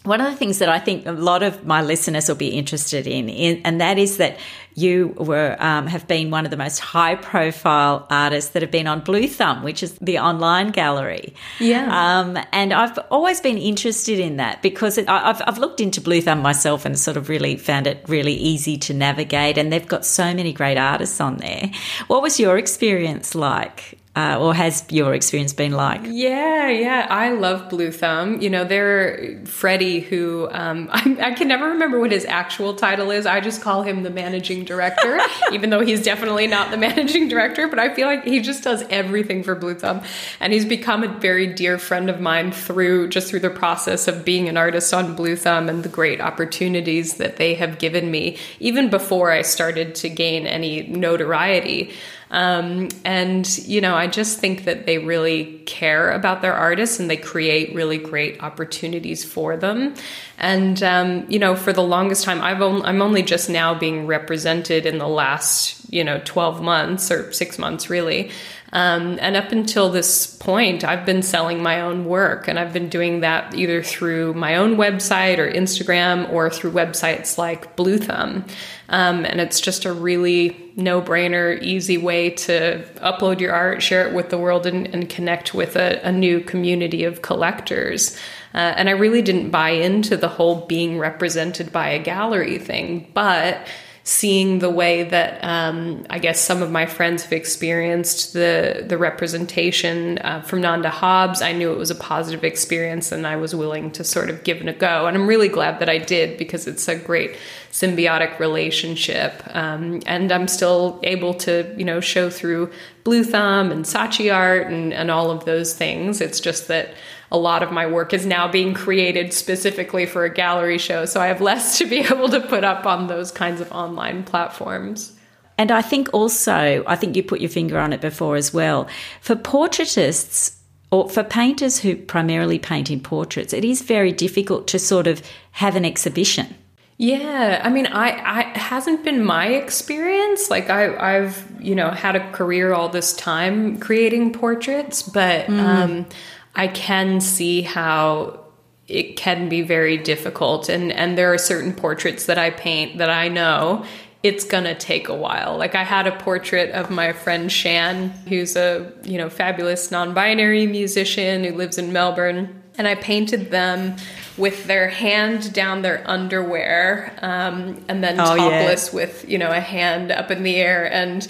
One of the things that I think a lot of my listeners will be interested in, in and that is that you were um, have been one of the most high profile artists that have been on Bluethumb, which is the online gallery. Yeah. Um, and I've always been interested in that because it, I've, I've looked into Bluethumb myself and sort of really found it really easy to navigate. And they've got so many great artists on there. What was your experience like? Uh, or has your experience been like? Yeah, yeah, I love Bluethumb. You know, they're Freddie, who um, [LAUGHS] I, I, can never remember what his actual title is. I just call him the managing director, [LAUGHS] even though he's definitely not the managing director. But I feel like he just does everything for Bluethumb, and he's become a very dear friend of mine through just through the process of being an artist on Bluethumb and the great opportunities that they have given me, even before I started to gain any notoriety. Um, and, you know, I just think that they really care about their artists and they create really great opportunities for them. And, um, you know, for the longest time, I've only, I'm only just now being represented in the last, you know, 12 months or six months really. Um, and up until this point, I've been selling my own work, and I've been doing that either through my own website or Instagram or through websites like Bluethumb. Um, and it's just a really no brainer, easy way to upload your art, share it with the world, and, and connect with a, a, new community of collectors. Uh, and I really didn't buy into the whole being represented by a gallery thing, but seeing the way that um, I guess some of my friends have experienced the the representation uh, from Nanda Hobbs, I knew it was a positive experience, and I was willing to sort of give it a go. And I'm really glad that I did because it's a great symbiotic relationship. Um, and I'm still able to you know show through Bluethumb and Saatchi art and and all of those things. It's just that a lot of my work is now being created specifically for a gallery show. So I have less to be [LAUGHS] able to put up on those kinds of online platforms. And I think also, I think you put your finger on it before as well. For portraitists, or for painters who primarily paint in portraits, it is very difficult to sort of have an exhibition. Yeah, I mean, I, I it hasn't been my experience. Like I, I've you know had a career all this time creating portraits, but mm. um, I can see how it can be very difficult and and there are certain portraits that I paint that I know it's gonna take a while. Like I had a portrait of my friend Shan, who's a you know fabulous non-binary musician who lives in Melbourne, and I painted them with their hand down their underwear, um, and then oh, topless yeah. with you know a hand up in the air and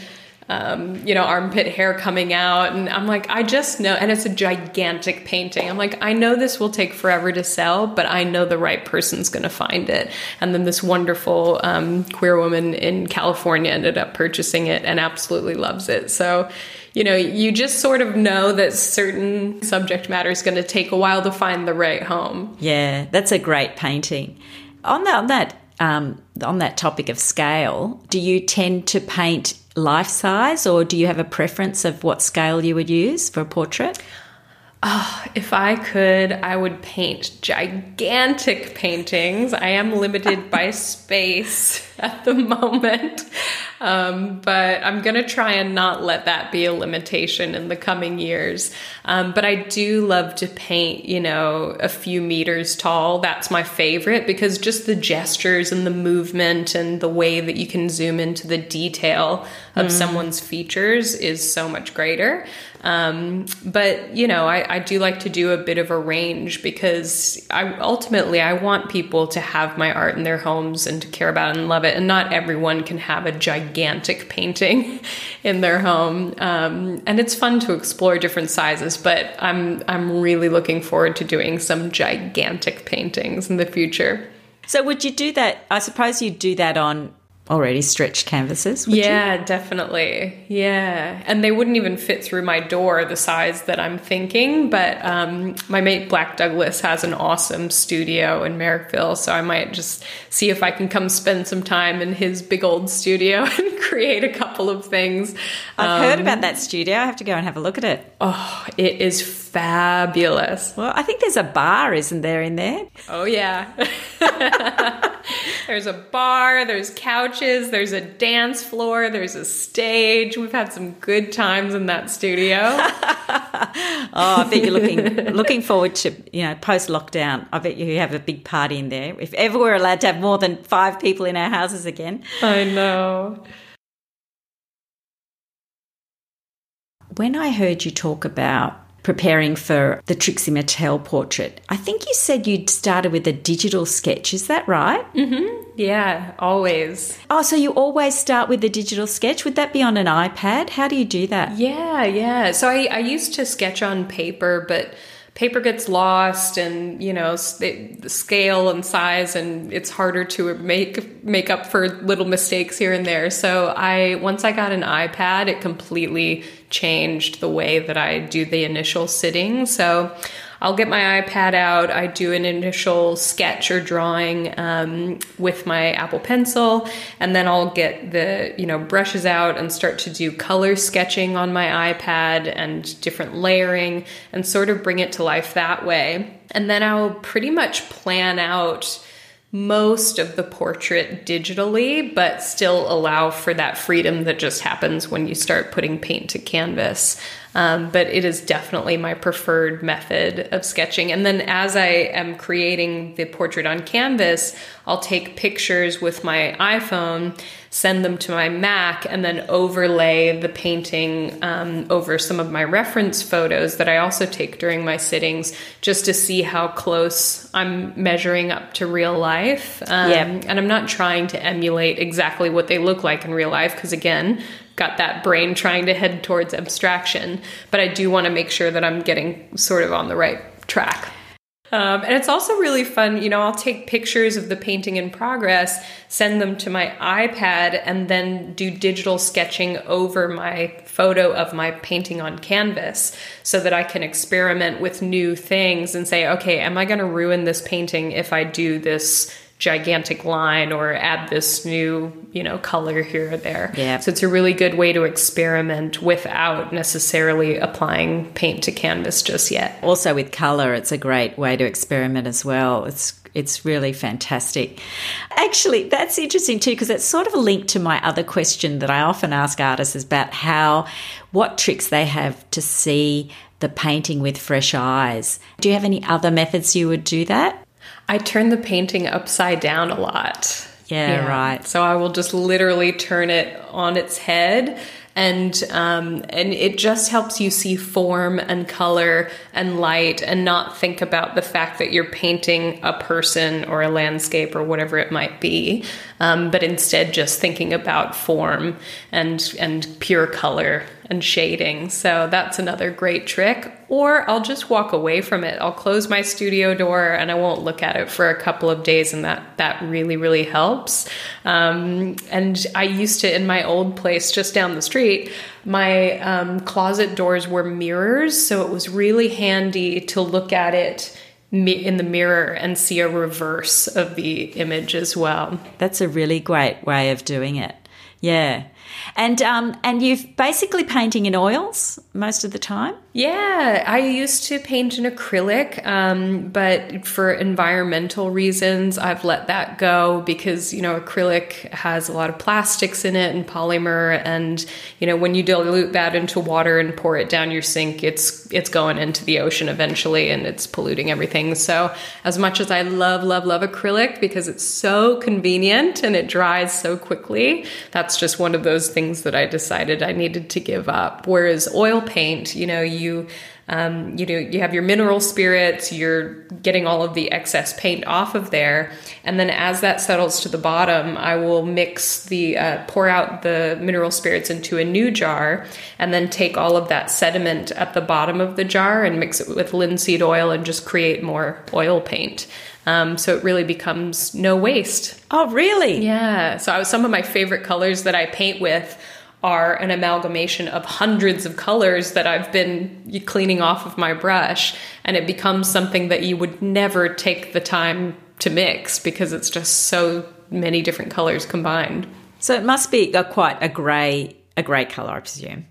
um, you know, armpit hair coming out. And I'm like, I just know, and it's a gigantic painting. I'm like, I know this will take forever to sell, but I know the right person's going to find it. And then this wonderful um, queer woman in California ended up purchasing it and absolutely loves it. So, you know, you just sort of know that certain subject matter is going to take a while to find the right home. Yeah, that's a great painting. On that, on that, um, on that topic of scale, do you tend to paint life size, or do you have a preference of what scale you would use for a portrait? Oh, if I could, I would paint gigantic paintings. I am limited by [LAUGHS] space [LAUGHS] at the moment. Um, but I'm going to try and not let that be a limitation in the coming years. Um, but I do love to paint, you know, a few meters tall. That's my favorite because just the gestures and the movement and the way that you can zoom into the detail of mm. someone's features is so much greater. Um, but you know, I, I, do like to do a bit of a range because I ultimately I want people to have my art in their homes and to care about and love it. And not everyone can have a gigantic painting [LAUGHS] in their home. Um, and it's fun to explore different sizes, but I'm I'm really looking forward to doing some gigantic paintings in the future. So would you do that? I suppose you'd do that on already stretched canvases. yeah, you? definitely. Yeah, and they wouldn't even fit through my door the size that I'm thinking. But um, my mate Blak Douglas has an awesome studio in Marrickville, so I might just see if I can come spend some time in his big old studio [LAUGHS] and create a couple of things. I've um, heard about that studio. I have to go and have a look at it. Oh, it is fabulous. Well, I think there's a bar, isn't there, in there? Oh, yeah. [LAUGHS] there's a bar, there's couches, there's a dance floor, there's a stage. We've had some good times in that studio. [LAUGHS] oh, I bet you're looking looking forward to you know post lockdown. I bet you have a big party in there. If ever we're allowed to have more than five people in our houses again. I know. When I heard you talk about preparing for the Trixie Mattel portrait, I think you said you'd started with a digital sketch. Is that right? Mm-hmm. Yeah, always. Oh, so you always start with the digital sketch? Would that be on an iPad? How do you do that? Yeah, yeah. So I, I used to sketch on paper, but paper gets lost and you know the scale and size and it's harder to make make up for little mistakes here and there. So i once i got an ipad it completely changed the way that i do the initial sitting. So I'll get my iPad out. I do an initial sketch or drawing um, with my Apple Pencil, and then I'll get the you know brushes out and start to do color sketching on my iPad and different layering, and sort of bring it to life that way. And then I'll pretty much plan out most of the portrait digitally, but still allow for that freedom that just happens when you start putting paint to canvas. Um, but it is definitely my preferred method of sketching. And then as I am creating the portrait on canvas, I'll take pictures with my iPhone, send them to my Mac, and then overlay the painting um, over some of my reference photos that I also take during my sittings just to see how close I'm measuring up to real life. Um, yeah. And I'm not trying to emulate exactly what they look like in real life because, again, got that brain trying to head towards abstraction. But I do want to make sure that I'm getting sort of on the right track. Um, and it's also really fun. You know, I'll take pictures of the painting in progress, send them to my iPad, and then do digital sketching over my photo of my painting on canvas so that I can experiment with new things and say, okay, am I going to ruin this painting if I do this gigantic line or add this new, you know, color here or there. Yeah. So it's a really good way to experiment without necessarily applying paint to canvas just yet. Also with color, it's a great way to experiment as well. It's it's really fantastic. Actually, that's interesting too because it's sort of a link to my other question that I often ask artists about how what tricks they have to see the painting with fresh eyes. Do you have any other methods you would do that? I turn the painting upside down a lot. Yeah, yeah, right. So I will just literally turn it on its head and um, and it just helps you see form and color and light and not think about the fact that you're painting a person or a landscape or whatever it might be um, but instead just thinking about form and and pure color and shading. So that's another great trick. Or I'll just walk away from it. I'll close my studio door and I won't look at it for a couple of days, and that that really really helps. Um, and I used to in my old place just down the street. My um, closet doors were mirrors, so it was really handy to look at it in the mirror and see a reverse of the image as well. That's a really great way of doing it. Yeah. And um, and you're basically painting in oils most of the time. Yeah, I used to paint in acrylic, um, but for environmental reasons, I've let that go because you know acrylic has a lot of plastics in it and polymer, and you know when you dilute that into water and pour it down your sink, it's it's going into the ocean eventually, and it's polluting everything. So as much as I love love love acrylic because it's so convenient and it dries so quickly, that's just one of those things that I decided I needed to give up. Whereas oil paint, you know, you um, you know you have your mineral spirits you're getting all of the excess paint off of there and then as that settles to the bottom i will mix the uh, pour out the mineral spirits into a new jar and then take all of that sediment at the bottom of the jar and mix it with linseed oil and just create more oil paint um, so it really becomes no waste. Oh, really? Yeah. So some of my favorite colors that I paint with are an amalgamation of hundreds of colors that I've been cleaning off of my brush, and it becomes something that you would never take the time to mix because it's just so many different colors combined. So it must be a, quite a grey a grey color, I presume.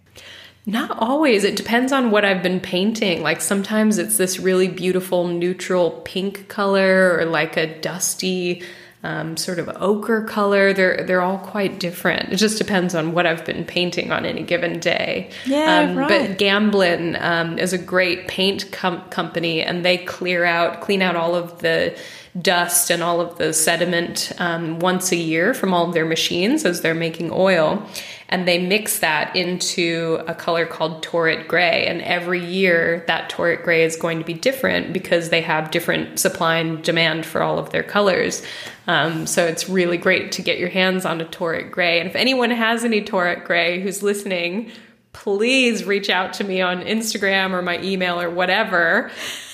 Not always. It depends on what I've been painting. Like sometimes it's this really beautiful neutral pink color or like a dusty um, sort of ochre color. They're they're all quite different. It just depends on what I've been painting on any given day. Yeah, um, right. But Gamblin um, is a great paint com- company, and they clear out, clean out all of the dust and all of the sediment um, once a year from all of their machines as they're making oil. And they mix that into a color called Torrit Gray. And every year, that Torrit Gray is going to be different because they have different supply and demand for all of their colors. Um, so it's really great to get your hands on a Torrit Gray. And if anyone has any Torrit Gray who's listening, please reach out to me on Instagram or my email or whatever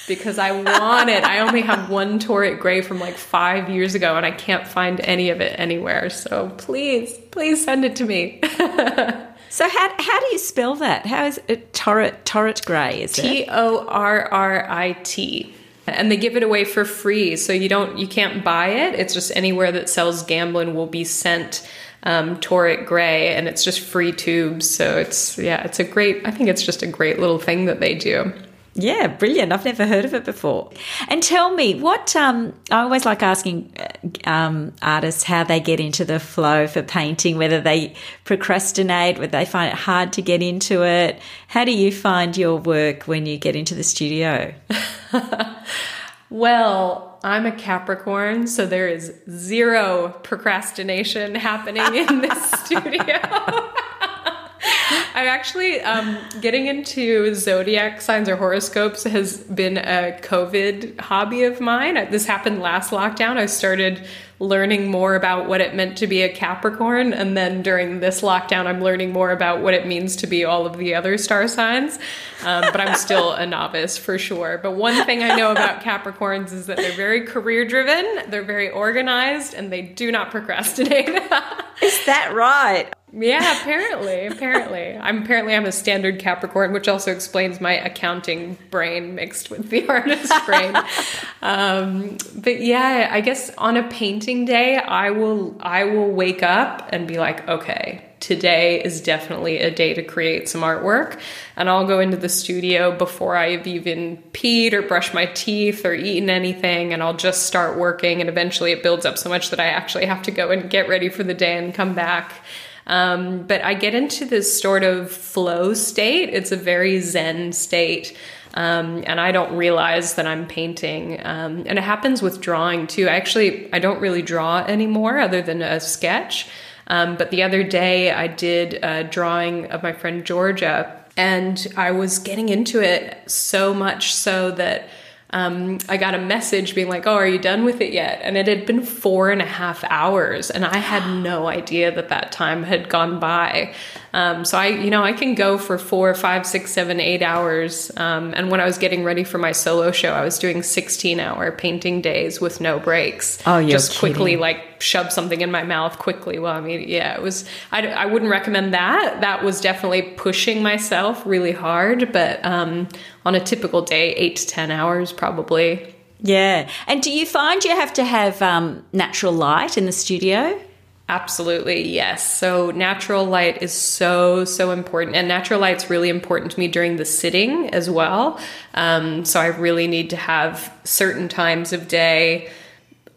because I want it. I only have one Torrit Gray from like five years ago and I can't find any of it anywhere. So please, please send it to me. [LAUGHS] So how, how do you spell that? How is it torrid torrid grey? Is it? T O R R I T. And they give it away for free, so you don't you can't buy it. It's just anywhere that sells Gamblin will be sent um, Torrit Gray, and it's just free tubes. So it's yeah, it's a great. I think it's just a great little thing that they do. Yeah, brilliant. I've never heard of it before. And tell me, what um, I always like asking uh, um, artists how they get into the flow for painting, whether they procrastinate, whether they find it hard to get into it. How do you find your work when you get into the studio? [LAUGHS] Well, I'm a Capricorn, so there is zero procrastination happening in this [LAUGHS] studio. [LAUGHS] [LAUGHS] I'm actually um, getting into zodiac signs or horoscopes has been a COVID hobby of mine. This happened last lockdown. I started learning more about what it meant to be a Capricorn, and then during this lockdown, I'm learning more about what it means to be all of the other star signs. Um, but I'm still a novice for sure. But one thing I know about Capricorns is that they're very career driven, they're very organized, and they do not procrastinate. [LAUGHS] Is that right? Yeah, apparently, apparently. I'm apparently I'm a standard Capricorn, which also explains my accounting brain mixed with the [LAUGHS] artist brain. um, but yeah, I guess on a painting day, I will I will wake up and be like, okay, today is definitely a day to create some artwork. And I'll go into the studio before I've even peed or brushed my teeth or eaten anything, and I'll just start working. And eventually it builds up so much that I actually have to go and get ready for the day and come back. Um, but I get into this sort of flow state. It's a very zen state. Um, and I don't realize that I'm painting. Um, and it happens with drawing too. Actually, I don't really draw anymore other than a sketch. Um, but the other day I did a drawing of my friend Georgia, and I was getting into it so much so that um, I got a message being like, "Oh, are you done with it yet?" And it had been four and a half hours, and I had no idea that that time had gone by. Um, so I, you know, I can go for four, five, six, seven, eight hours. Um, and when I was getting ready for my solo show, I was doing sixteen-hour painting days with no breaks. Oh, you're just quickly like shove something in my mouth quickly. Well, I mean, yeah, it was. I, I wouldn't recommend that. That was definitely pushing myself really hard. But um, on a typical day, eight to ten hours probably. Yeah. And do you find you have to have um, natural light in the studio? Absolutely, yes. So natural light is so so important, and natural light's really important to me during the sitting as well. Um, so I really need to have certain times of day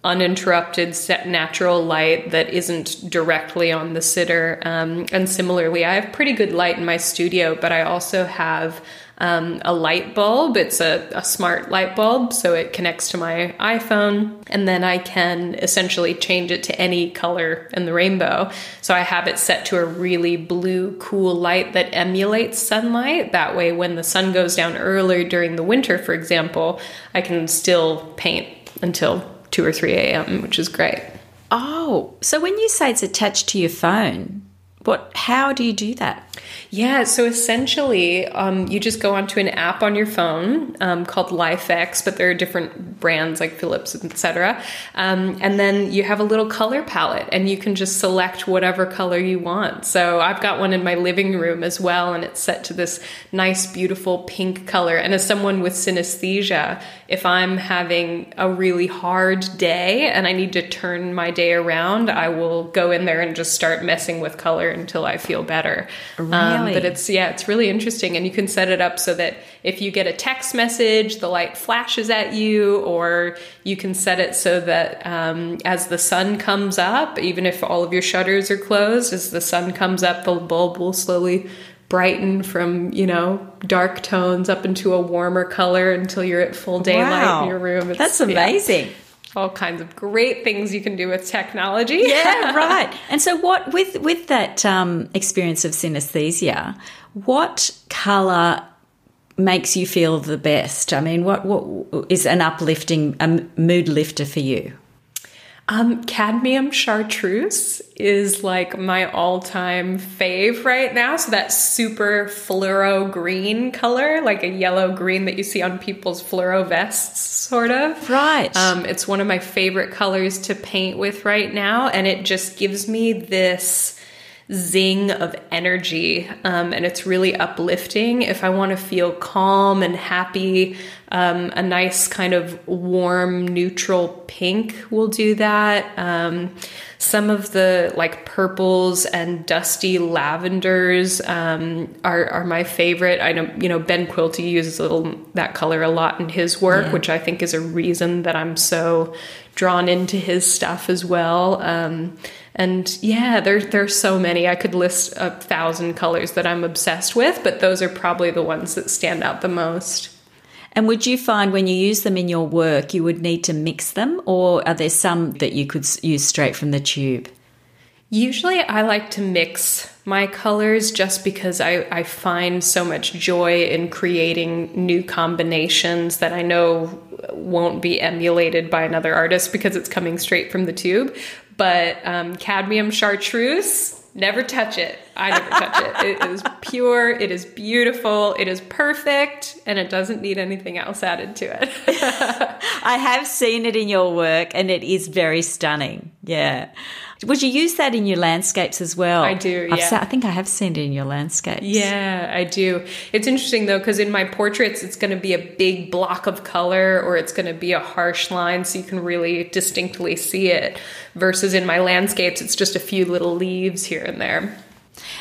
uninterrupted set natural light that isn't directly on the sitter. Um, and similarly i have pretty good light in my studio but i also have um, a light bulb. It's a, a smart light bulb so it connects to my iphone and then i can essentially change it to any color in the rainbow. So i have it set to a really blue cool light that emulates sunlight. That way when the sun goes down earlier during the winter for example i can still paint until 2 or 3 a.m., which is great. Oh, so when you say it's attached to your phone, what? How do you do that? Yeah, so essentially, um, you just go onto an app on your phone um, called LIFX, but there are different brands like Philips, etc. Um, and then you have a little color palette, and you can just select whatever color you want. So I've got one in my living room as well, and it's set to this nice, beautiful pink color. And as someone with synesthesia, if I'm having a really hard day and I need to turn my day around, I will go in there and just start messing with color until I feel better. Really? Um, but it's yeah, it's really interesting, and you can set it up so that if you get a text message, the light flashes at you, or you can set it so that um, as the sun comes up, even if all of your shutters are closed, as the sun comes up, the bulb will slowly brighten from you know dark tones up into a warmer color until you're at full daylight Wow. in your room. It's- That's yeah, amazing. All kinds of great things you can do with technology. [LAUGHS] Yeah, [LAUGHS] right. And so, what with with that um, experience of synesthesia, what color makes you feel the best? I mean, what what is an uplifting, a mood lifter for you? Um, cadmium chartreuse is like my all-time fave right now. So that super fluoro green color, like a yellow green that you see on people's fluoro vests, sort of. Right. Um, it's one of my favorite colors to paint with right now, and it just gives me this zing of energy um, and it's really uplifting. If i want to feel calm and happy um, a nice kind of warm neutral pink will do that. Um, some of the like purples and dusty lavenders um, are, are my favorite. I know you know ben quilty uses a little that color a lot in his work Yeah. which i think is a reason that i'm so drawn into his stuff as well um, and yeah, there there's so many. I could list a thousand colors that I'm obsessed with, but those are probably the ones that stand out the most. and would you find when you use them in your work, you would need to mix them, or are there some that you could use straight from the tube? Usually, I like to mix my colors just because I, I find so much joy in creating new combinations that I know won't be emulated by another artist because it's coming straight from the tube. But um, cadmium chartreuse, never touch it. I never touch it. It is pure, it is beautiful, it is perfect, and it doesn't need anything else added to it. [LAUGHS] I have seen it in your work, and it is very stunning. Yeah. Would you use that in your landscapes as well? I do, yeah. I think I have seen it in your landscapes. Yeah, I do. It's interesting though, because in my portraits, it's going to be a big block of color or it's going to be a harsh line so you can really distinctly see it. Versus in my landscapes, it's just a few little leaves here and there.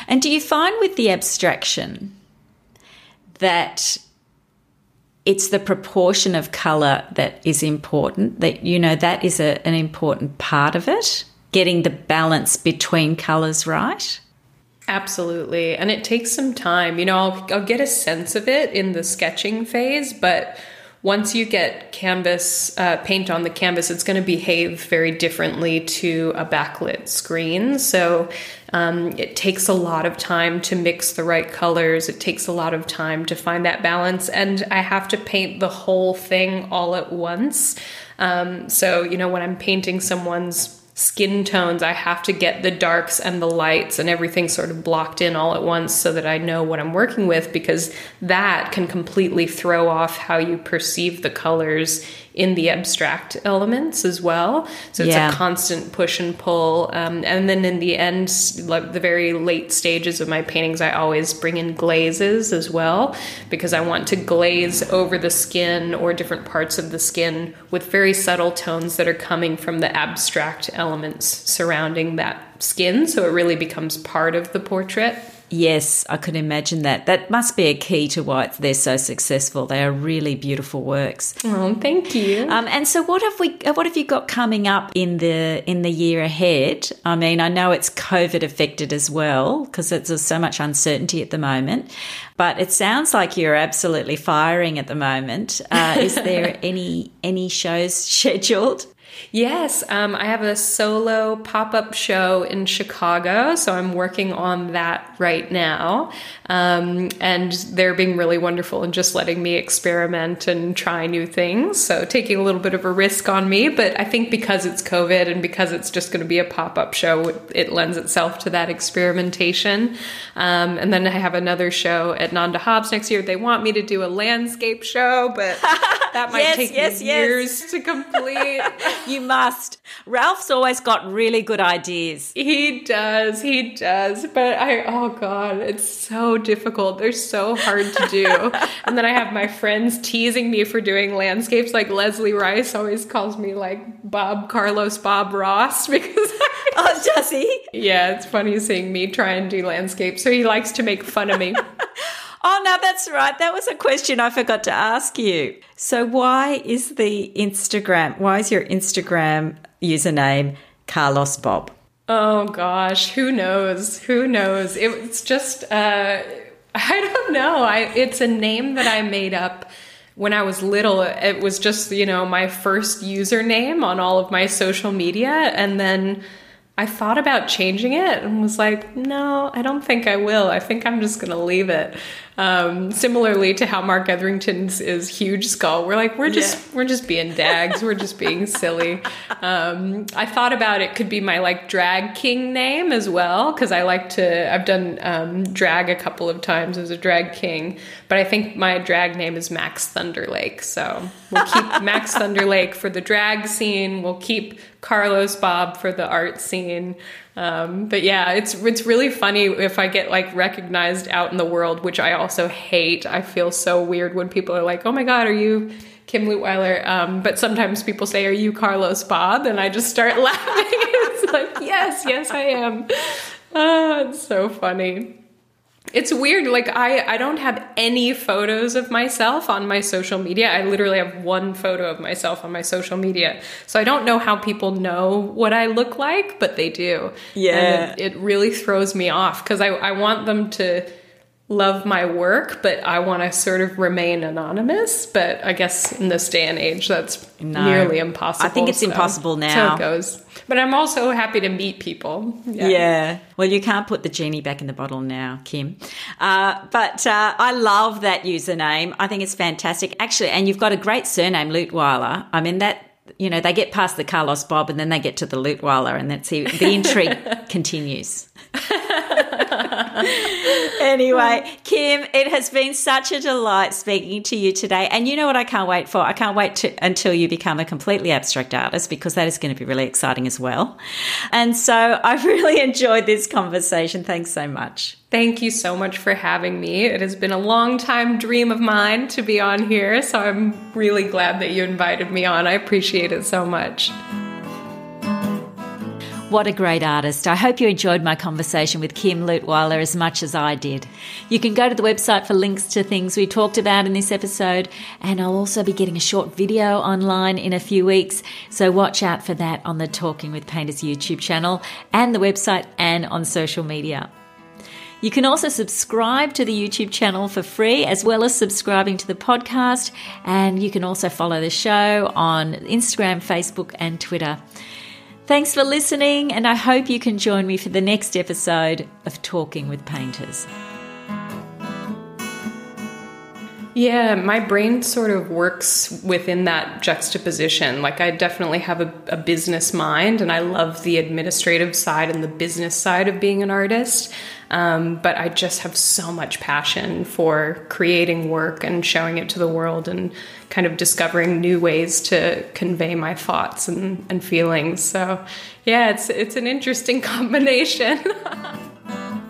And do you find with the abstraction that it's the proportion of color that is important? That, you know, that is a, an important part of it? Getting the balance between colors right? Absolutely. And it takes some time. You know, I'll, I'll get a sense of it in the sketching phase, but once you get canvas uh, paint on the canvas, it's going to behave very differently to a backlit screen. So um, it takes a lot of time to mix the right colors. It takes a lot of time to find that balance. And I have to paint the whole thing all at once. Um, so, you know, when I'm painting someone's skin tones, I have to get the darks and the lights and everything sort of blocked in all at once so that I know what I'm working with because that can completely throw off how you perceive the colors in the abstract elements as well. So it's Yeah. a constant push and pull. Um, and then in the end, like the very late stages of my paintings, I always bring in glazes as well because I want to glaze over the skin or different parts of the skin with very subtle tones that are coming from the abstract elements surrounding that skin. So it really becomes part of the portrait. Yes, I could imagine that. That must be a key to why they're so successful. They are really beautiful works. Oh, thank you. Um, and so, what have we? uh, What have you got coming up in the in the year ahead? I mean, I know it's COVID affected as well because there's so much uncertainty at the moment. But it sounds like you're absolutely firing at the moment. Uh, is there [LAUGHS] any any shows scheduled? Yes, um, I have a solo pop up show in Chicago, so I'm working on that right now. Um, and they're being really wonderful and just letting me experiment and try new things. So taking a little bit of a risk on me, but I think because it's COVID and because it's just going to be a pop up show, it lends itself to that experimentation. Um, and then I have another show at Nanda Hobbs next year. They want me to do a landscape show, but [LAUGHS] that might Yes, take yes, me yes. years to complete. [LAUGHS] You must. Ralph's always got really good ideas. He does, he does. But I, oh God, it's so difficult. They're so hard to do. [LAUGHS] and then I have my friends teasing me for doing landscapes. Like Leslie Rice always calls me like Bob Carlos Bob Ross [LAUGHS] because oh, does he? Yeah, it's funny seeing me try and do landscapes. So he likes to make fun of me. [LAUGHS] oh, no, that's right. That was a question I forgot to ask you. So, why is the Instagram, why is your Instagram username Carlos Bob? Oh, gosh. Who knows? Who knows? It's just, uh, [LAUGHS] I don't know. I, it's a name that I made up when I was little, it was just, you know, my first username on all of my social media. And then I thought about changing it and was like, no, I don't think I will. I think I'm just to leave it. Um, similarly to how Mark Etherington's is huge skull. We're like, we're just, yeah. we're just being dags. we're just being silly. Um, I thought about it could be my like drag king name as well. Cause I like to, I've done, um, drag a couple of times as a drag king, but I think my drag name is Max Thunderlake. So we'll keep [LAUGHS] Max Thunderlake for the drag scene. We'll keep Carlos Bob for the art scene. Um, but yeah, it's it's really funny if I get like recognized out in the world, which I also hate. I feel so weird when people are like, "Oh my god, are you Kim Leutwyler?" Um, but sometimes people say, "Are you Carlos Bob?" And I just start [LAUGHS] laughing. it's like, yes, yes, I am. Oh, [LAUGHS] it's so funny. It's weird. Like I, I don't have any photos of myself on my social media. I literally have one photo of myself on my social media. So I don't know how people know what I look like, but they do. Yeah. It, it, really throws me off because I, I want them to love my work, but I want to sort of remain anonymous. But I guess in this day and age, that's no, nearly impossible. I think it's so, impossible now. So it goes. But I'm also happy to meet people. Yeah. yeah. Well, you can't put the genie back in the bottle now, Kim. Uh, but uh, I love that username. I think it's fantastic. Actually, and you've got a great surname, Leutwiler. I mean, that you know, they get past the Carlos Bob and then they get to the Leutwiler and that's the intrigue [LAUGHS] continues. Anyway, Kim, it has been such a delight speaking to you today. And you know what I can't wait for? I can't wait to, until you become a completely abstract artist because that is going to be really exciting as well. And so I've really [LAUGHS] enjoyed this conversation. Thanks so much. Thank you so much for having me. It has been a long time dream of mine to be on here, so I'm really glad that you invited me on. I appreciate it so much. What a great artist. I hope you enjoyed my conversation with Kim Leutwyler as much as I did. You can go to the website for links to things we talked about in this episode, and I'll also be getting a short video online in a few weeks, so watch out for that on the Talking with Painters YouTube channel and the website and on social media. You can also subscribe to the YouTube channel for free, as well as subscribing to the podcast. And you can also follow the show on Instagram, Facebook, and Twitter. Thanks for listening, and I hope you can join me for the next episode of Talking with Painters. Yeah, my brain sort of works within that juxtaposition. Like, I definitely have a, a, business mind and I love the administrative side and the business side of being an artist. Um, but I just have so much passion for creating work and showing it to the world and kind of discovering new ways to convey my thoughts and, and feelings. So, yeah, it's, it's an interesting [LAUGHS] combination. [LAUGHS]